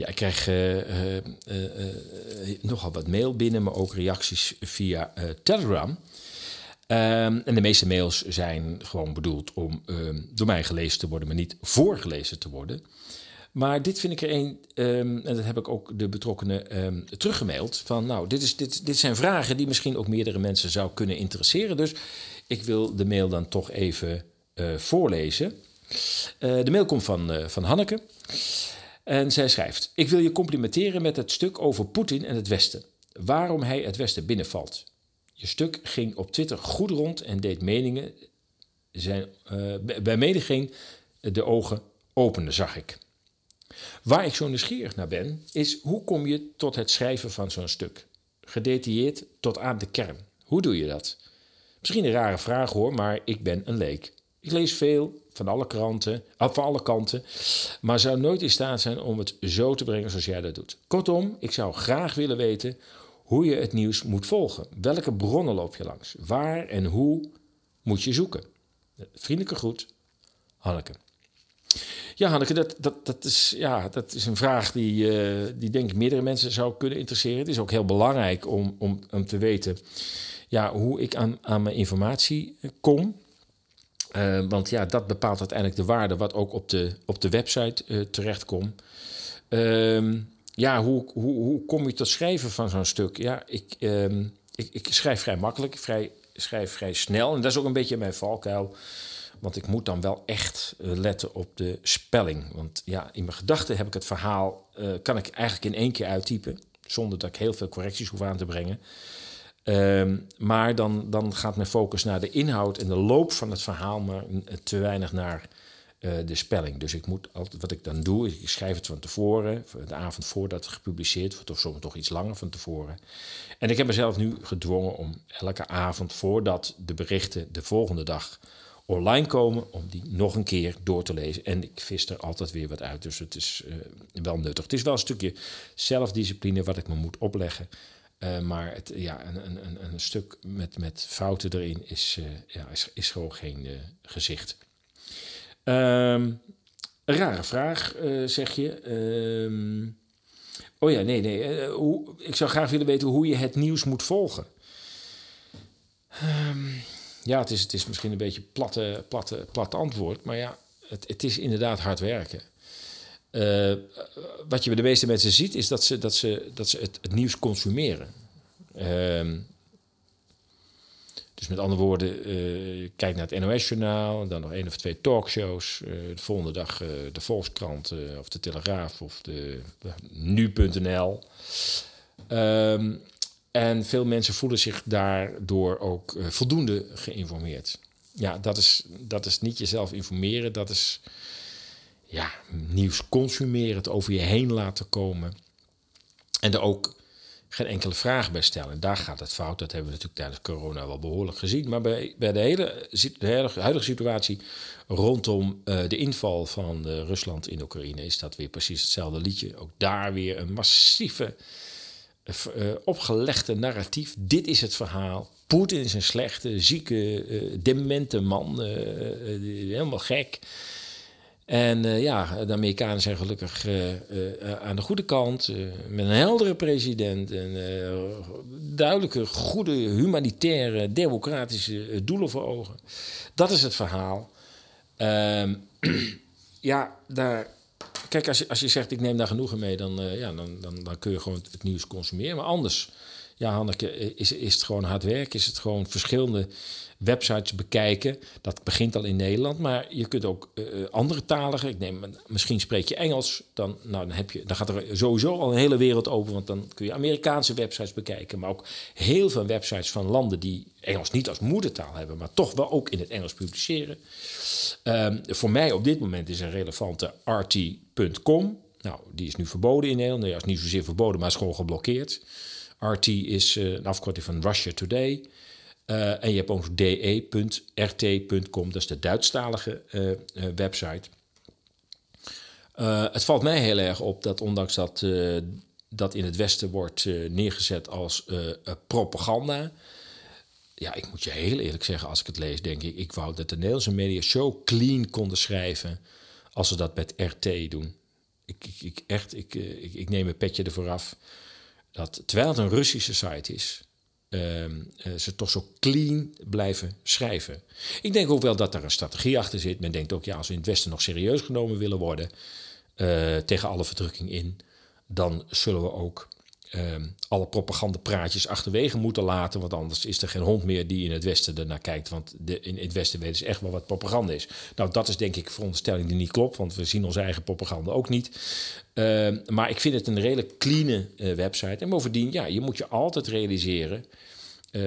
A: Ja, ik krijg nogal wat mail binnen, maar ook reacties via Telegram. Um, en de meeste mails zijn gewoon bedoeld om um, door mij gelezen te worden, maar niet voorgelezen te worden. Maar dit vind ik er een, um, en dat heb ik ook de betrokkenen teruggemaild. Van nou, dit, is, dit, dit zijn vragen die misschien ook meerdere mensen zou kunnen interesseren. Dus ik wil de mail dan toch even voorlezen. De mail komt van, uh, van Hanneke. En zij schrijft: Ik wil je complimenteren met het stuk over Poetin en het Westen. Waarom hij het Westen binnenvalt. Je stuk ging op Twitter goed rond en deed meningen. Zijn, bij mening de ogen openen, zag ik. Waar ik zo nieuwsgierig naar ben, is hoe kom je tot het schrijven van zo'n stuk? Gedetailleerd tot aan de kern. Hoe doe je dat? Misschien een rare vraag hoor, maar ik ben een leek. Ik lees veel van alle kranten, eh, van alle kanten, maar zou nooit in staat zijn om het zo te brengen zoals jij dat doet. Kortom, ik zou graag willen weten hoe je het nieuws moet volgen. Welke bronnen loop je langs? Waar en hoe moet je zoeken? Vriendelijke groet, Hanneke. Ja, Hanneke, dat, dat, dat, is, ja, dat is een vraag die, uh, die denk ik meerdere mensen zou kunnen interesseren. Het is ook heel belangrijk om, om, om te weten ja, hoe ik aan, aan mijn informatie kom. Uh, want ja, dat bepaalt uiteindelijk de waarde wat ook op de, op de website uh, terechtkomt. Uh, ja, hoe, hoe, hoe kom je tot schrijven van zo'n stuk? Ja, ik, ehm, ik, ik schrijf vrij makkelijk, vrij, schrijf vrij snel. En dat is ook een beetje mijn valkuil. Want ik moet dan wel echt eh, letten op de spelling. Want ja, in mijn gedachten heb ik het verhaal, kan ik eigenlijk in één keer uittypen. Zonder dat ik heel veel correcties hoef aan te brengen. Um, maar dan, dan gaat mijn focus naar de inhoud en de loop van het verhaal, maar te weinig naar uh, de spelling. Dus ik moet altijd, wat ik dan doe, ik schrijf het van tevoren, de avond voordat het gepubliceerd wordt, of soms toch iets langer van tevoren. En ik heb mezelf nu gedwongen om elke avond voordat de berichten de volgende dag online komen om die nog een keer door te lezen. En ik vis er altijd weer wat uit, dus het is uh, wel nuttig. Het is wel een stukje zelfdiscipline wat ik me moet opleggen. Uh, maar het, ja, een, een, een, stuk met, met fouten erin is, uh, ja, is, is gewoon geen gezicht. Um, een rare vraag, zeg je. Um, oh ja, nee, nee. ik zou graag willen weten hoe je het nieuws moet volgen. Um, ja, het is, het is misschien een beetje platte, platte, plat antwoord, maar ja, het, het is inderdaad hard werken. Uh, wat je bij de meeste mensen ziet, is dat ze, dat ze, dat ze het, het nieuws consumeren. Uh, dus met andere woorden, uh, kijk naar het NOS-journaal, dan nog één of twee talkshows. Uh, de volgende dag de Volkskrant of de Telegraaf of de nu.nl. Ehm, en veel mensen voelen zich daardoor ook voldoende geïnformeerd. Ja, dat is, dat is niet jezelf informeren, dat is nieuws consumeren, het over je heen laten komen. En er ook geen enkele vraag bij stellen. En daar gaat het fout. Dat hebben we natuurlijk tijdens corona wel behoorlijk gezien. Maar bij, bij de, hele, huidige situatie rondom uh, de inval van uh, Rusland in Oekraïne is dat weer precies hetzelfde liedje. Ook daar weer een massieve uh, opgelegde narratief. Dit is het verhaal. Poetin is een slechte, zieke, demente man. helemaal gek. En uh, ja, de Amerikanen zijn gelukkig uh, uh, aan de goede kant. met een heldere president. En duidelijke, goede, humanitaire, democratische doelen voor ogen. Dat is het verhaal. Ehm, ja, daar. Kijk, als je, als je zegt ik neem daar genoegen mee, dan, ja, dan, dan, dan kun je gewoon het nieuws consumeren. Maar anders, ja, Hanneke, is, is het gewoon hard werk? Is het gewoon verschillende websites bekijken. Dat begint al in Nederland, maar je kunt ook uh, andere taligen. Ik neem, misschien spreek je Engels, dan, nou, dan, heb je, dan gaat er sowieso al een hele wereld open, want dan kun je Amerikaanse websites bekijken, maar ook heel veel websites van landen die Engels niet als moedertaal hebben, maar toch wel ook in het Engels publiceren. Um, voor mij op dit moment is een relevante RT.com. Nou, die is nu verboden in Nederland. Nee, is niet zozeer verboden, maar is gewoon geblokkeerd. RT is uh, een afkorting van Russia Today. Uh, en je hebt ook de.rt.com, dat is de Duitsstalige uh, website. het valt mij heel erg op dat ondanks dat dat in het Westen wordt neergezet als propaganda. Ja, ik moet je heel eerlijk zeggen, als ik het lees, denk ik, ik wou dat de Nederlandse media zo clean konden schrijven als ze dat met RT doen. Ik, ik, ik echt, ik, ik, ik neem een petje ervoor af dat terwijl het een Russische site is, uh, ze toch zo clean blijven schrijven. Ik denk ook wel dat er een strategie achter zit. Men denkt ook, ja, als we in het Westen nog serieus genomen willen worden, uh, tegen alle verdrukking in, dan zullen we ook uh, alle propagandapraatjes achterwege moeten laten. Want anders is er geen hond meer die in het Westen ernaar kijkt. Want de, in het Westen weten ze echt wel wat propaganda is. Nou, dat is denk ik veronderstelling die niet klopt. Want we zien onze eigen propaganda ook niet. Uh, maar ik vind het een redelijk clean uh, website. En bovendien, ja, je moet je altijd realiseren. Uh,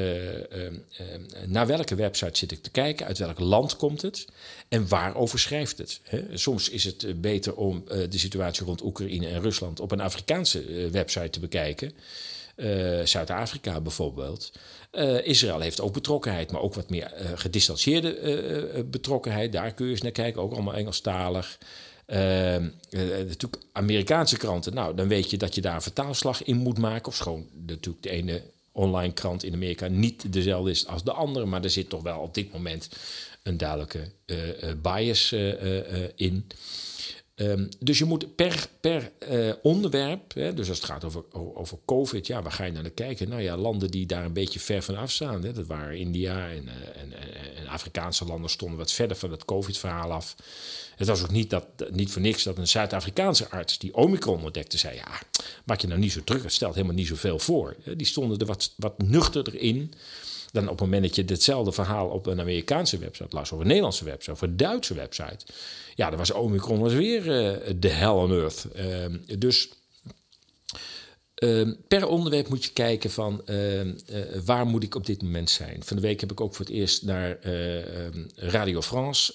A: naar welke website zit ik te kijken? Uit welk land komt het? En waarover schrijft het? Hè? Soms is het beter om de situatie rond Oekraïne en Rusland op een Afrikaanse website te bekijken. Zuid-Afrika bijvoorbeeld. Israël heeft ook betrokkenheid, maar ook wat meer gedistanceerde betrokkenheid. Daar kun je eens naar kijken, ook allemaal Engelstalig. Uh, natuurlijk Amerikaanse kranten, nou, dan weet je dat je daar een vertaalslag in moet maken. Of schoon natuurlijk de ene online krant in Amerika niet dezelfde is als de andere, maar er zit toch wel op dit moment een duidelijke uh, bias uh, in. Um, dus je moet per, per onderwerp, hè, dus als het gaat over, over COVID, ja, waar ga je naar kijken? Nou ja, landen die daar een beetje ver van af staan, hè, dat waren India en, en, en, Afrikaanse landen stonden wat verder van het COVID-verhaal af. Het was ook niet, dat, niet voor niks dat een Zuid-Afrikaanse arts die Omicron ontdekte, zei: Ja, maak je nou niet zo druk, het stelt helemaal niet zoveel voor. Die stonden er wat, wat nuchterder in dan op het moment dat je hetzelfde verhaal op een Amerikaanse website las, of een Nederlandse website, of een Duitse website. Ja, dan was Omicron was weer uh, de hell on earth. Uh, dus uh, per onderwerp moet je kijken van ehm, eh, waar moet ik op dit moment zijn. Van de week heb ik ook voor het eerst naar ehm, Radio France,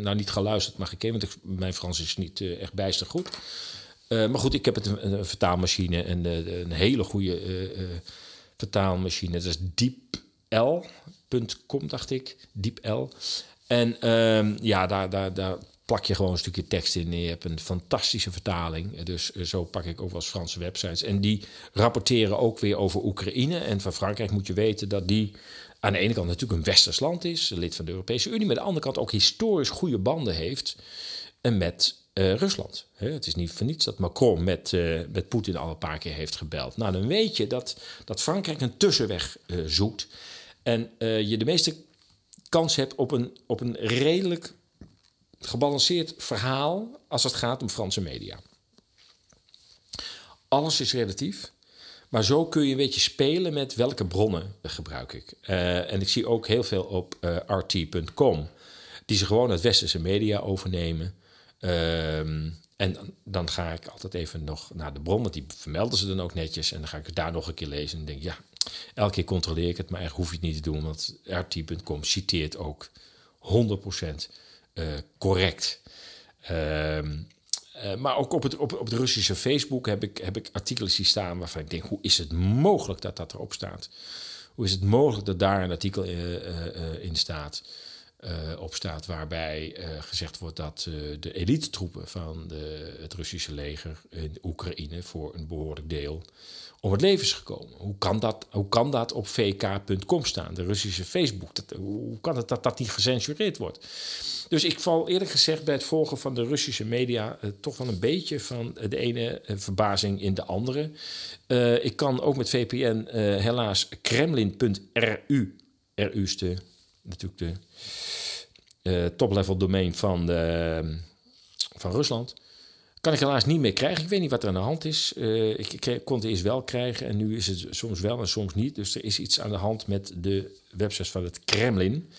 A: nou niet geluisterd, maar gekeken, want mijn Frans is niet echt bijster goed. maar goed, ik heb het een, een vertaalmachine en een hele goede vertaalmachine. Dat is diepl.com, dacht ik. Diepl. En um, ja, daar, daar, daar plak je gewoon een stukje tekst in. Je hebt een fantastische vertaling. Dus eh, zo pak ik ook wel eens Franse websites. En die rapporteren ook weer over Oekraïne. En van Frankrijk moet je weten dat die aan de ene kant natuurlijk een westers land is, lid van de Europese Unie, maar aan de andere kant ook historisch goede banden heeft en met uh, Rusland. het is niet voor niets dat Macron met, uh, met Poetin al een paar keer heeft gebeld. Nou, dan weet je dat, dat Frankrijk een tussenweg uh, zoekt. En je de meeste kans hebt op een, op een redelijk gebalanceerd verhaal als het gaat om Franse media. Alles is relatief. Maar zo kun je een beetje spelen met welke bronnen gebruik ik. en ik zie ook heel veel op rt.com, die ze gewoon uit westerse media overnemen. Um, en dan, ga ik altijd even nog naar de bron, want die vermelden ze dan ook netjes. En dan ga ik het daar nog een keer lezen en denk, ja, elke keer controleer ik het, maar eigenlijk hoef je het niet te doen, want rt.com citeert ook 100% uh, correct. Um, Eh, maar ook op het, op, op de Russische Facebook heb ik, heb ik artikelen zien staan waarvan ik denk: hoe is het mogelijk dat dat erop staat? Hoe is het mogelijk dat daar een artikel uh, in staat, op staat waarbij gezegd wordt dat de elite-troepen van de, het Russische leger in Oekraïne voor een behoorlijk deel om het leven is gekomen. Hoe kan dat, hoe kan dat op vk.com staan, de Russische Facebook? Hoe kan het dat dat niet gecensureerd wordt? Dus ik val eerlijk gezegd bij het volgen van de Russische media uh, toch wel een beetje van de ene uh, verbazing in de andere. Uh, ik kan ook met VPN helaas kremlin.ru, RU natuurlijk de top-level domein van, van Rusland kan ik helaas niet meer krijgen. Ik weet niet wat er aan de hand is. Uh, ik, kon het eerst wel krijgen en nu is het soms wel en soms niet. Dus er is iets aan de hand met de websites van het Kremlin.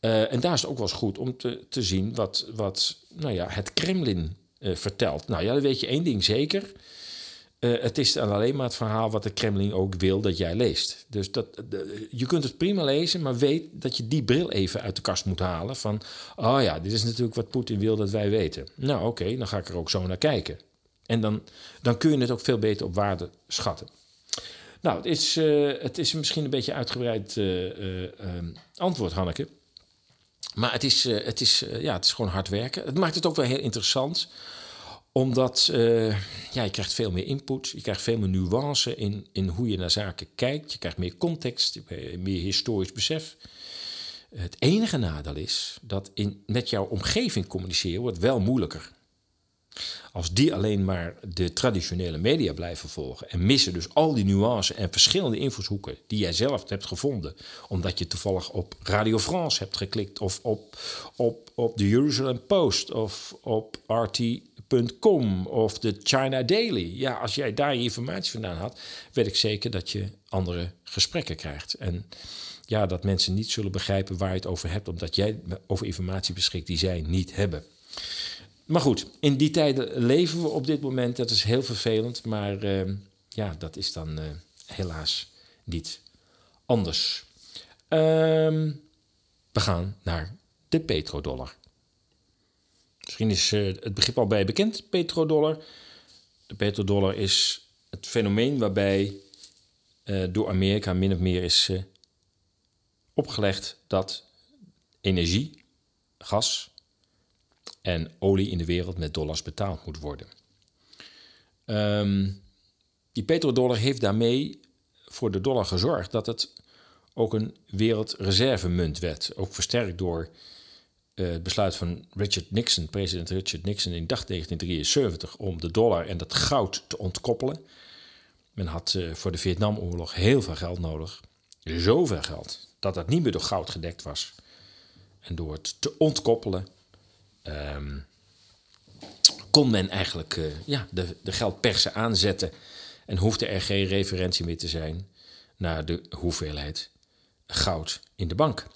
A: Uh, en daar is het ook wel eens goed om te, te zien wat, wat nou ja, het Kremlin uh, vertelt. Nou ja, dan weet je één ding zeker. Uh, het is alleen maar het verhaal wat de Kremlin ook wil dat jij leest. Dus dat, de, je kunt het prima lezen, maar weet dat je die bril even uit de kast moet halen. Van, oh ja, dit is natuurlijk wat Poetin wil dat wij weten. Nou oké, dan ga ik er ook zo naar kijken. En dan, dan kun je het ook veel beter op waarde schatten. Nou, het is, uh, het is misschien een beetje uitgebreid uh, antwoord, Hanneke. Maar het is, het, is, ja, het is gewoon hard werken. Het maakt het ook wel heel interessant omdat uh, ja, je krijgt veel meer input, je krijgt veel meer nuance in, in hoe je naar zaken kijkt. Je krijgt meer context, meer historisch besef. Het enige nadeel is dat in, met jouw omgeving communiceren wordt wel moeilijker. Als die alleen maar de traditionele media blijven volgen en missen dus al die nuances en verschillende invalshoeken die jij zelf hebt gevonden, omdat je toevallig op Radio France hebt geklikt of op, op, op de Jerusalem Post of op RT Com of de China Daily. Ja, als jij daar je informatie vandaan had, weet ik zeker dat je andere gesprekken krijgt. En ja, dat mensen niet zullen begrijpen waar je het over hebt, omdat jij over informatie beschikt die zij niet hebben. Maar goed, in die tijden leven we op dit moment. Dat is heel vervelend, maar uh, ja, dat is dan uh, helaas niet anders. Um, we gaan naar de petrodollar. Misschien is uh, het begrip al bij bekend, petrodollar. De petrodollar is het fenomeen waarbij uh, door Amerika min of meer is uh, opgelegd dat energie, gas en olie in de wereld met dollars betaald moet worden. Um, die petrodollar heeft daarmee voor de dollar gezorgd dat het ook een wereldreservemunt werd. Ook versterkt door uh, het besluit van Richard Nixon, president Richard Nixon in 1973, om de dollar en het goud te ontkoppelen. Men had uh, voor de Vietnamoorlog heel veel geld nodig. Zoveel geld dat dat niet meer door goud gedekt was. En door het te ontkoppelen um, kon men eigenlijk uh, ja, de, de geldpersen aanzetten. En hoefde er geen referentie meer te zijn naar de hoeveelheid goud in de bank.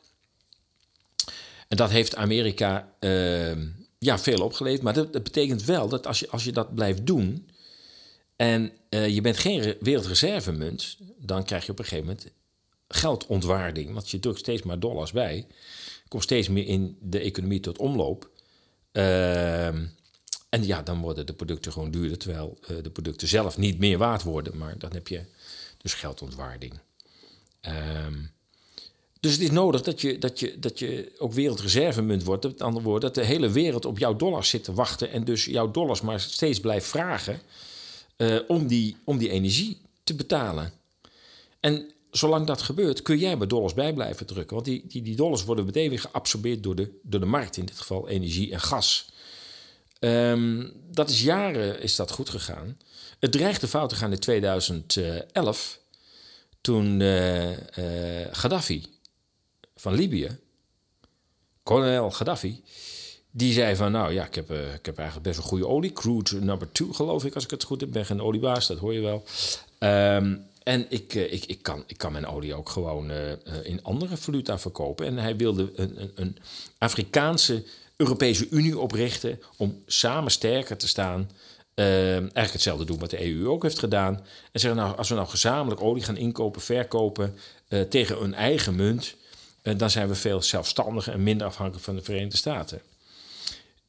A: En dat heeft Amerika uh, ja, veel opgeleverd. Maar dat, betekent wel dat als je, als je dat blijft doen. en uh, je bent geen wereldreservemunt. dan krijg je op een gegeven moment geldontwaarding. Want je drukt steeds maar dollars bij. Komt steeds meer in de economie tot omloop. Uh, en ja, dan worden de producten gewoon duurder. Terwijl uh, de producten zelf niet meer waard worden. Maar dan heb je dus geldontwaarding. Um, dus het is nodig dat je, dat je, dat je ook wereldreservemunt wordt. Met andere woorden, dat de hele wereld op jouw dollars zit te wachten. En dus jouw dollars maar steeds blijft vragen uh, om, die, om die energie te betalen. En zolang dat gebeurt, kun jij maar dollars bij blijven drukken. Want die, die, die dollars worden meteen weer geabsorbeerd door de, door de markt. In dit geval energie en gas. Um, dat is jaren is dat goed gegaan. Het dreigde fout te gaan in 2011. Toen uh, uh, Gaddafi van Libië, kolonel Gaddafi, die zei van, nou ja, ik heb, uh, ik heb eigenlijk best een goede olie. Crude number two, geloof ik, als ik het goed heb. Ben geen oliebaas, dat hoor je wel. Um, en ik, uh, ik, ik, kan, ik kan mijn olie ook gewoon uh, in andere valuta verkopen. En hij wilde een, een, een Afrikaanse Europese Unie oprichten om samen sterker te staan. Eigenlijk hetzelfde doen wat de EU ook heeft gedaan. En zeggen, nou, als we nou gezamenlijk olie gaan inkopen, verkopen tegen een eigen munt, dan zijn we veel zelfstandiger en minder afhankelijk van de Verenigde Staten.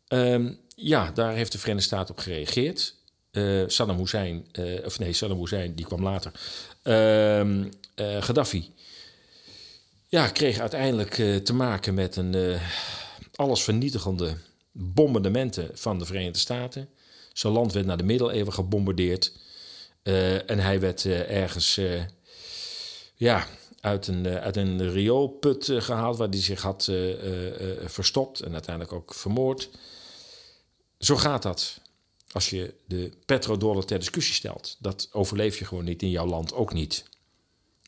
A: Um, ja, daar heeft de Verenigde Staten op gereageerd. Eh, Saddam Hussein, eh, of nee, Saddam Hussein, die kwam later. Ehm, eh, Gaddafi. Ja, kreeg uiteindelijk eh, te maken met een eh, allesvernietigende bombardementen van de Verenigde Staten. Zijn land werd naar de middeleeuwen gebombardeerd. Eh, en hij werd eh, ergens eh, ja, uit, een, eh, uit een rioolput eh, gehaald waar hij zich had eh, verstopt en uiteindelijk ook vermoord. Zo gaat dat als je de petrodollar ter discussie stelt. Dat overleef je gewoon niet in jouw land ook niet.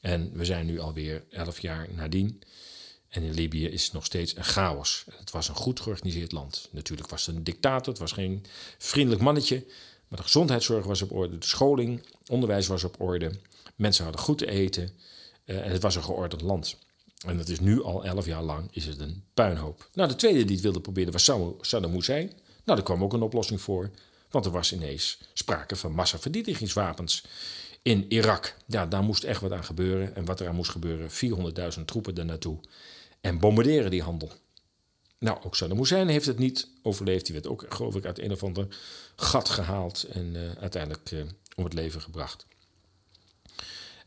A: En we zijn nu alweer elf jaar nadien. En in Libië is het nog steeds een chaos. Het was een goed georganiseerd land. Natuurlijk was het een dictator, het was geen vriendelijk mannetje. Maar de gezondheidszorg was op orde, de scholing, onderwijs was op orde. Mensen hadden goed te eten en het was een geordend land. En dat is nu al elf jaar lang is het een puinhoop. Nou, de tweede die het wilde proberen was Saddam- Hussein. Nou, daar kwam ook een oplossing voor. Want er was ineens sprake van massavernietigingswapens in Irak. Ja, daar moest echt wat aan gebeuren. En wat er aan moest gebeuren, 400.000 troepen daar naartoe. En bombarderen die handel. Nou, ook Saddam Hussein heeft het niet overleefd. Die werd ook, geloof ik, uit een of ander gat gehaald en eh, uiteindelijk eh, om het leven gebracht.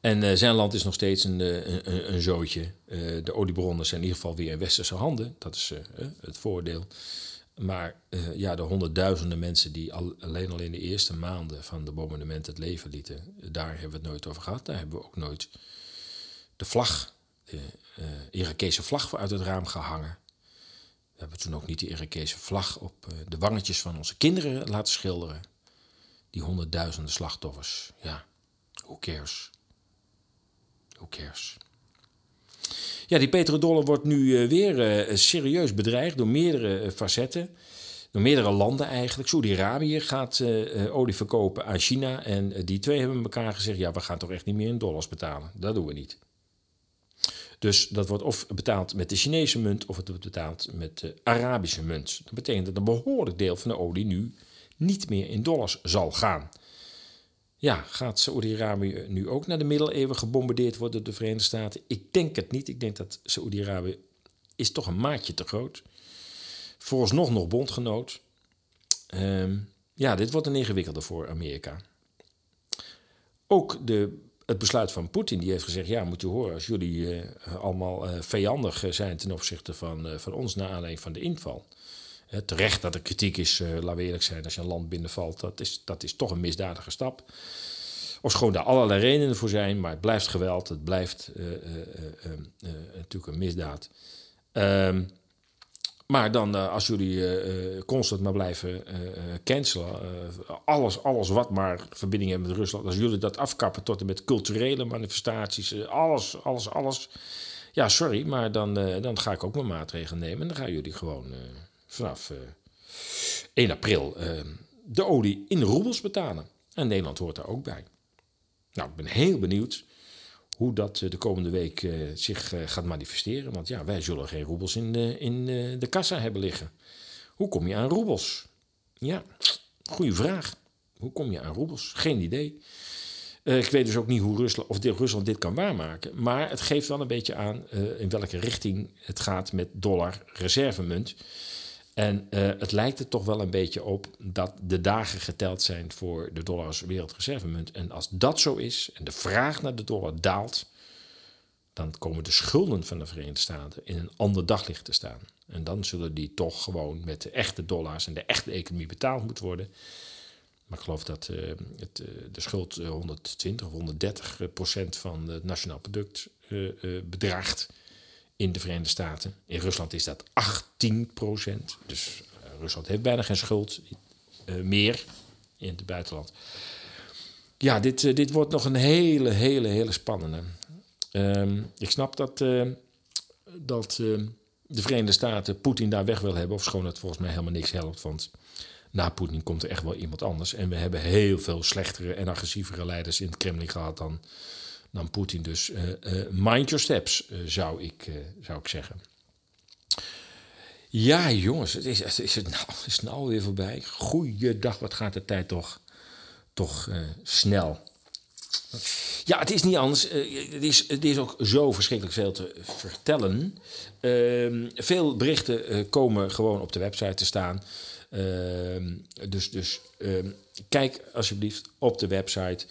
A: En eh, zijn land is nog steeds een, eh, een, een, zootje. Eh, de oliebronnen zijn in ieder geval weer in westerse handen. Dat is het voordeel. Maar ja, de honderdduizenden mensen die al, alleen al in de eerste maanden van de bombardement het leven lieten, daar hebben we het nooit over gehad. Daar hebben we ook nooit de vlag, de Irakese vlag uit het raam gehangen. We hebben toen ook niet de Irakese vlag op de wangetjes van onze kinderen laten schilderen. Die honderdduizenden slachtoffers. Ja, who cares? Ja, die petrodollar wordt nu eh, weer eh, serieus bedreigd door meerdere eh, facetten. Door meerdere landen eigenlijk. Saudi-Arabië gaat olie verkopen aan China. En die twee hebben elkaar gezegd: ja, we gaan toch echt niet meer in dollars betalen. Dat doen we niet. Dus dat wordt of betaald met de Chinese munt of het wordt betaald met de Arabische munt. Dat betekent dat een behoorlijk deel van de olie nu niet meer in dollars zal gaan. Ja, gaat Saoedi-Arabië nu ook naar de middeleeuwen gebombardeerd worden door de Verenigde Staten? Ik denk het niet. Ik denk dat Saoedi-Arabië is toch een maatje te groot. Vooralsnog nog bondgenoot. Ehm, ja, dit wordt een ingewikkelde voor Amerika. Ook de, het besluit van Poetin, die heeft gezegd... ja, moet u horen, als jullie eh, allemaal eh, vijandig eh, zijn... ten opzichte van, van ons naar aanleiding van de inval... Terecht dat er kritiek is, eh laten we eerlijk zijn, als je een land binnenvalt, dat is, dat is toch een misdadige stap. Of schoon daar allerlei redenen voor zijn, maar het blijft geweld, het blijft eh, eh, natuurlijk een misdaad. Ehm, maar dan, als jullie constant maar blijven cancelen, alles, alles wat maar verbinding heeft met Rusland, als jullie dat afkappen tot en met culturele manifestaties, alles, alles, alles. Ja, sorry, maar dan, dan ga ik ook mijn maatregelen nemen en dan gaan jullie gewoon vanaf eh 1 april eh, de olie in roebels betalen. En Nederland hoort daar ook bij. Nou, ik ben heel benieuwd hoe dat eh, de komende week eh, zich eh, gaat manifesteren. Want ja, wij zullen geen roebels in de, in eh, de kassa hebben liggen. Hoe kom je aan roebels? Ja, goede vraag. Hoe kom je aan roebels? Geen idee. Eh, ik weet dus ook niet hoe Rusland, of dit, Rusland dit kan waarmaken. Maar het geeft wel een beetje aan eh, in welke richting het gaat met dollar reservemunt. En eh, het lijkt er toch wel een beetje op dat de dagen geteld zijn voor de dollar als wereldreservemunt. En als dat zo is en de vraag naar de dollar daalt, dan komen de schulden van de Verenigde Staten in een ander daglicht te staan. En dan zullen die toch gewoon met de echte dollars en de echte economie betaald moeten worden. Maar ik geloof dat eh, het, eh, de schuld eh, 120 of 130 procent van het nationaal product bedraagt in de Verenigde Staten. In Rusland is dat 18 procent. Dus eh, Rusland heeft bijna geen schuld eh, meer in het buitenland. Ja, dit, eh, dit wordt nog een hele, hele, hele spannende. Ehm, ik snap dat, dat de Verenigde Staten Poetin daar weg wil hebben. Of schoon het volgens mij helemaal niks helpt. Want na Poetin komt er echt wel iemand anders. En we hebben heel veel slechtere en agressievere leiders in het Kremlin gehad dan, dan Poetin. Dus eh, eh, mind your steps, eh, zou, ik, zou ik zeggen. Ja, jongens, het is, is, het nou, is nou weer voorbij. Goeiedag, wat gaat de tijd toch, toch snel. Ja, het is niet anders. Het, is, het is ook zo verschrikkelijk veel te vertellen. Ehm, veel berichten komen gewoon op de website te staan. Ehm, dus dus ehm, kijk alsjeblieft op de website.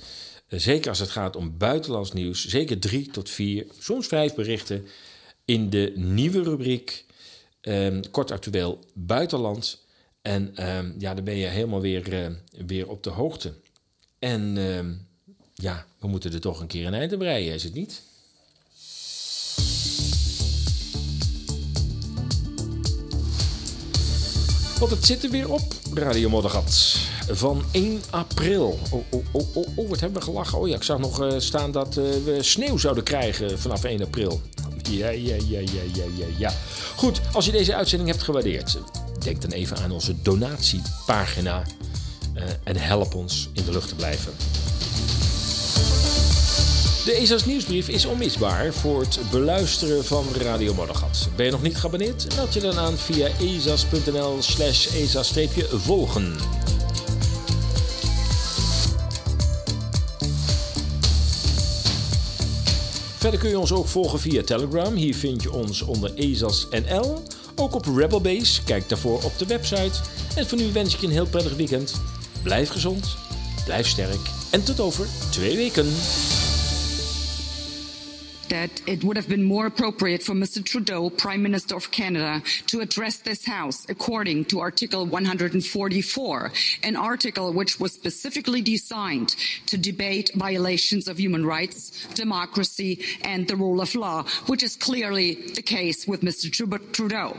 A: Zeker als het gaat om buitenlands nieuws. Zeker drie tot vier, soms vijf berichten in de nieuwe rubriek ehm, Kort Actueel Buitenland. En ehm, ja, dan ben je helemaal weer, eh, weer op de hoogte. En ehm, ja, we moeten er toch een keer een eind aan breien, is het niet? Want het zit er weer op, Radio Moddergat. Van 1 april. Oh, oh, oh, oh, oh, wat hebben we gelachen. Oh ja, ik zag nog eh, staan dat eh, we sneeuw zouden krijgen vanaf 1 april. Ja, ja, ja, ja, ja, ja, ja. Goed, als je deze uitzending hebt gewaardeerd, denk dan even aan onze donatiepagina. eh, en help ons in de lucht te blijven. De ESA's nieuwsbrief is onmisbaar voor het beluisteren van Radio Moddergat. Ben je nog niet geabonneerd? Meld je dan aan via ezas.nl slash esa-volgen. Verder kun je ons ook volgen via Telegram. Hier vind je ons onder ESAS.nl. Ook op Rebelbase. Kijk daarvoor op de website. En voor nu wens ik je een heel prettig weekend. Blijf gezond, blijf sterk en tot over twee weken.
G: That it would have been more appropriate for Mr. Trudeau, Prime Minister of Canada, to address this House according to Article 144, an article which was specifically designed to debate violations of human rights, democracy, and the rule of law, which is clearly the case with Mr. Trudeau.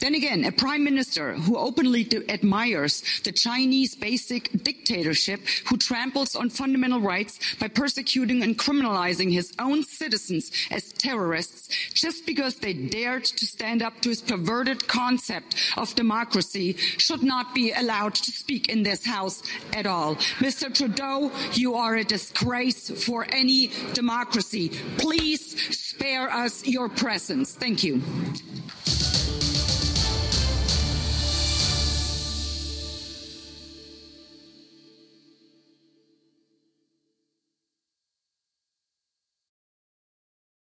G: Then again, a Prime Minister who openly admires the Chinese basic dictatorship, who tramples on fundamental rights by persecuting and criminalizing his own citizens as terrorists just because they dared to stand up to his perverted concept of democracy should not be allowed to speak in this house at all. Mr. Trudeau, you are a disgrace for any democracy. Please spare us your presence. Thank you.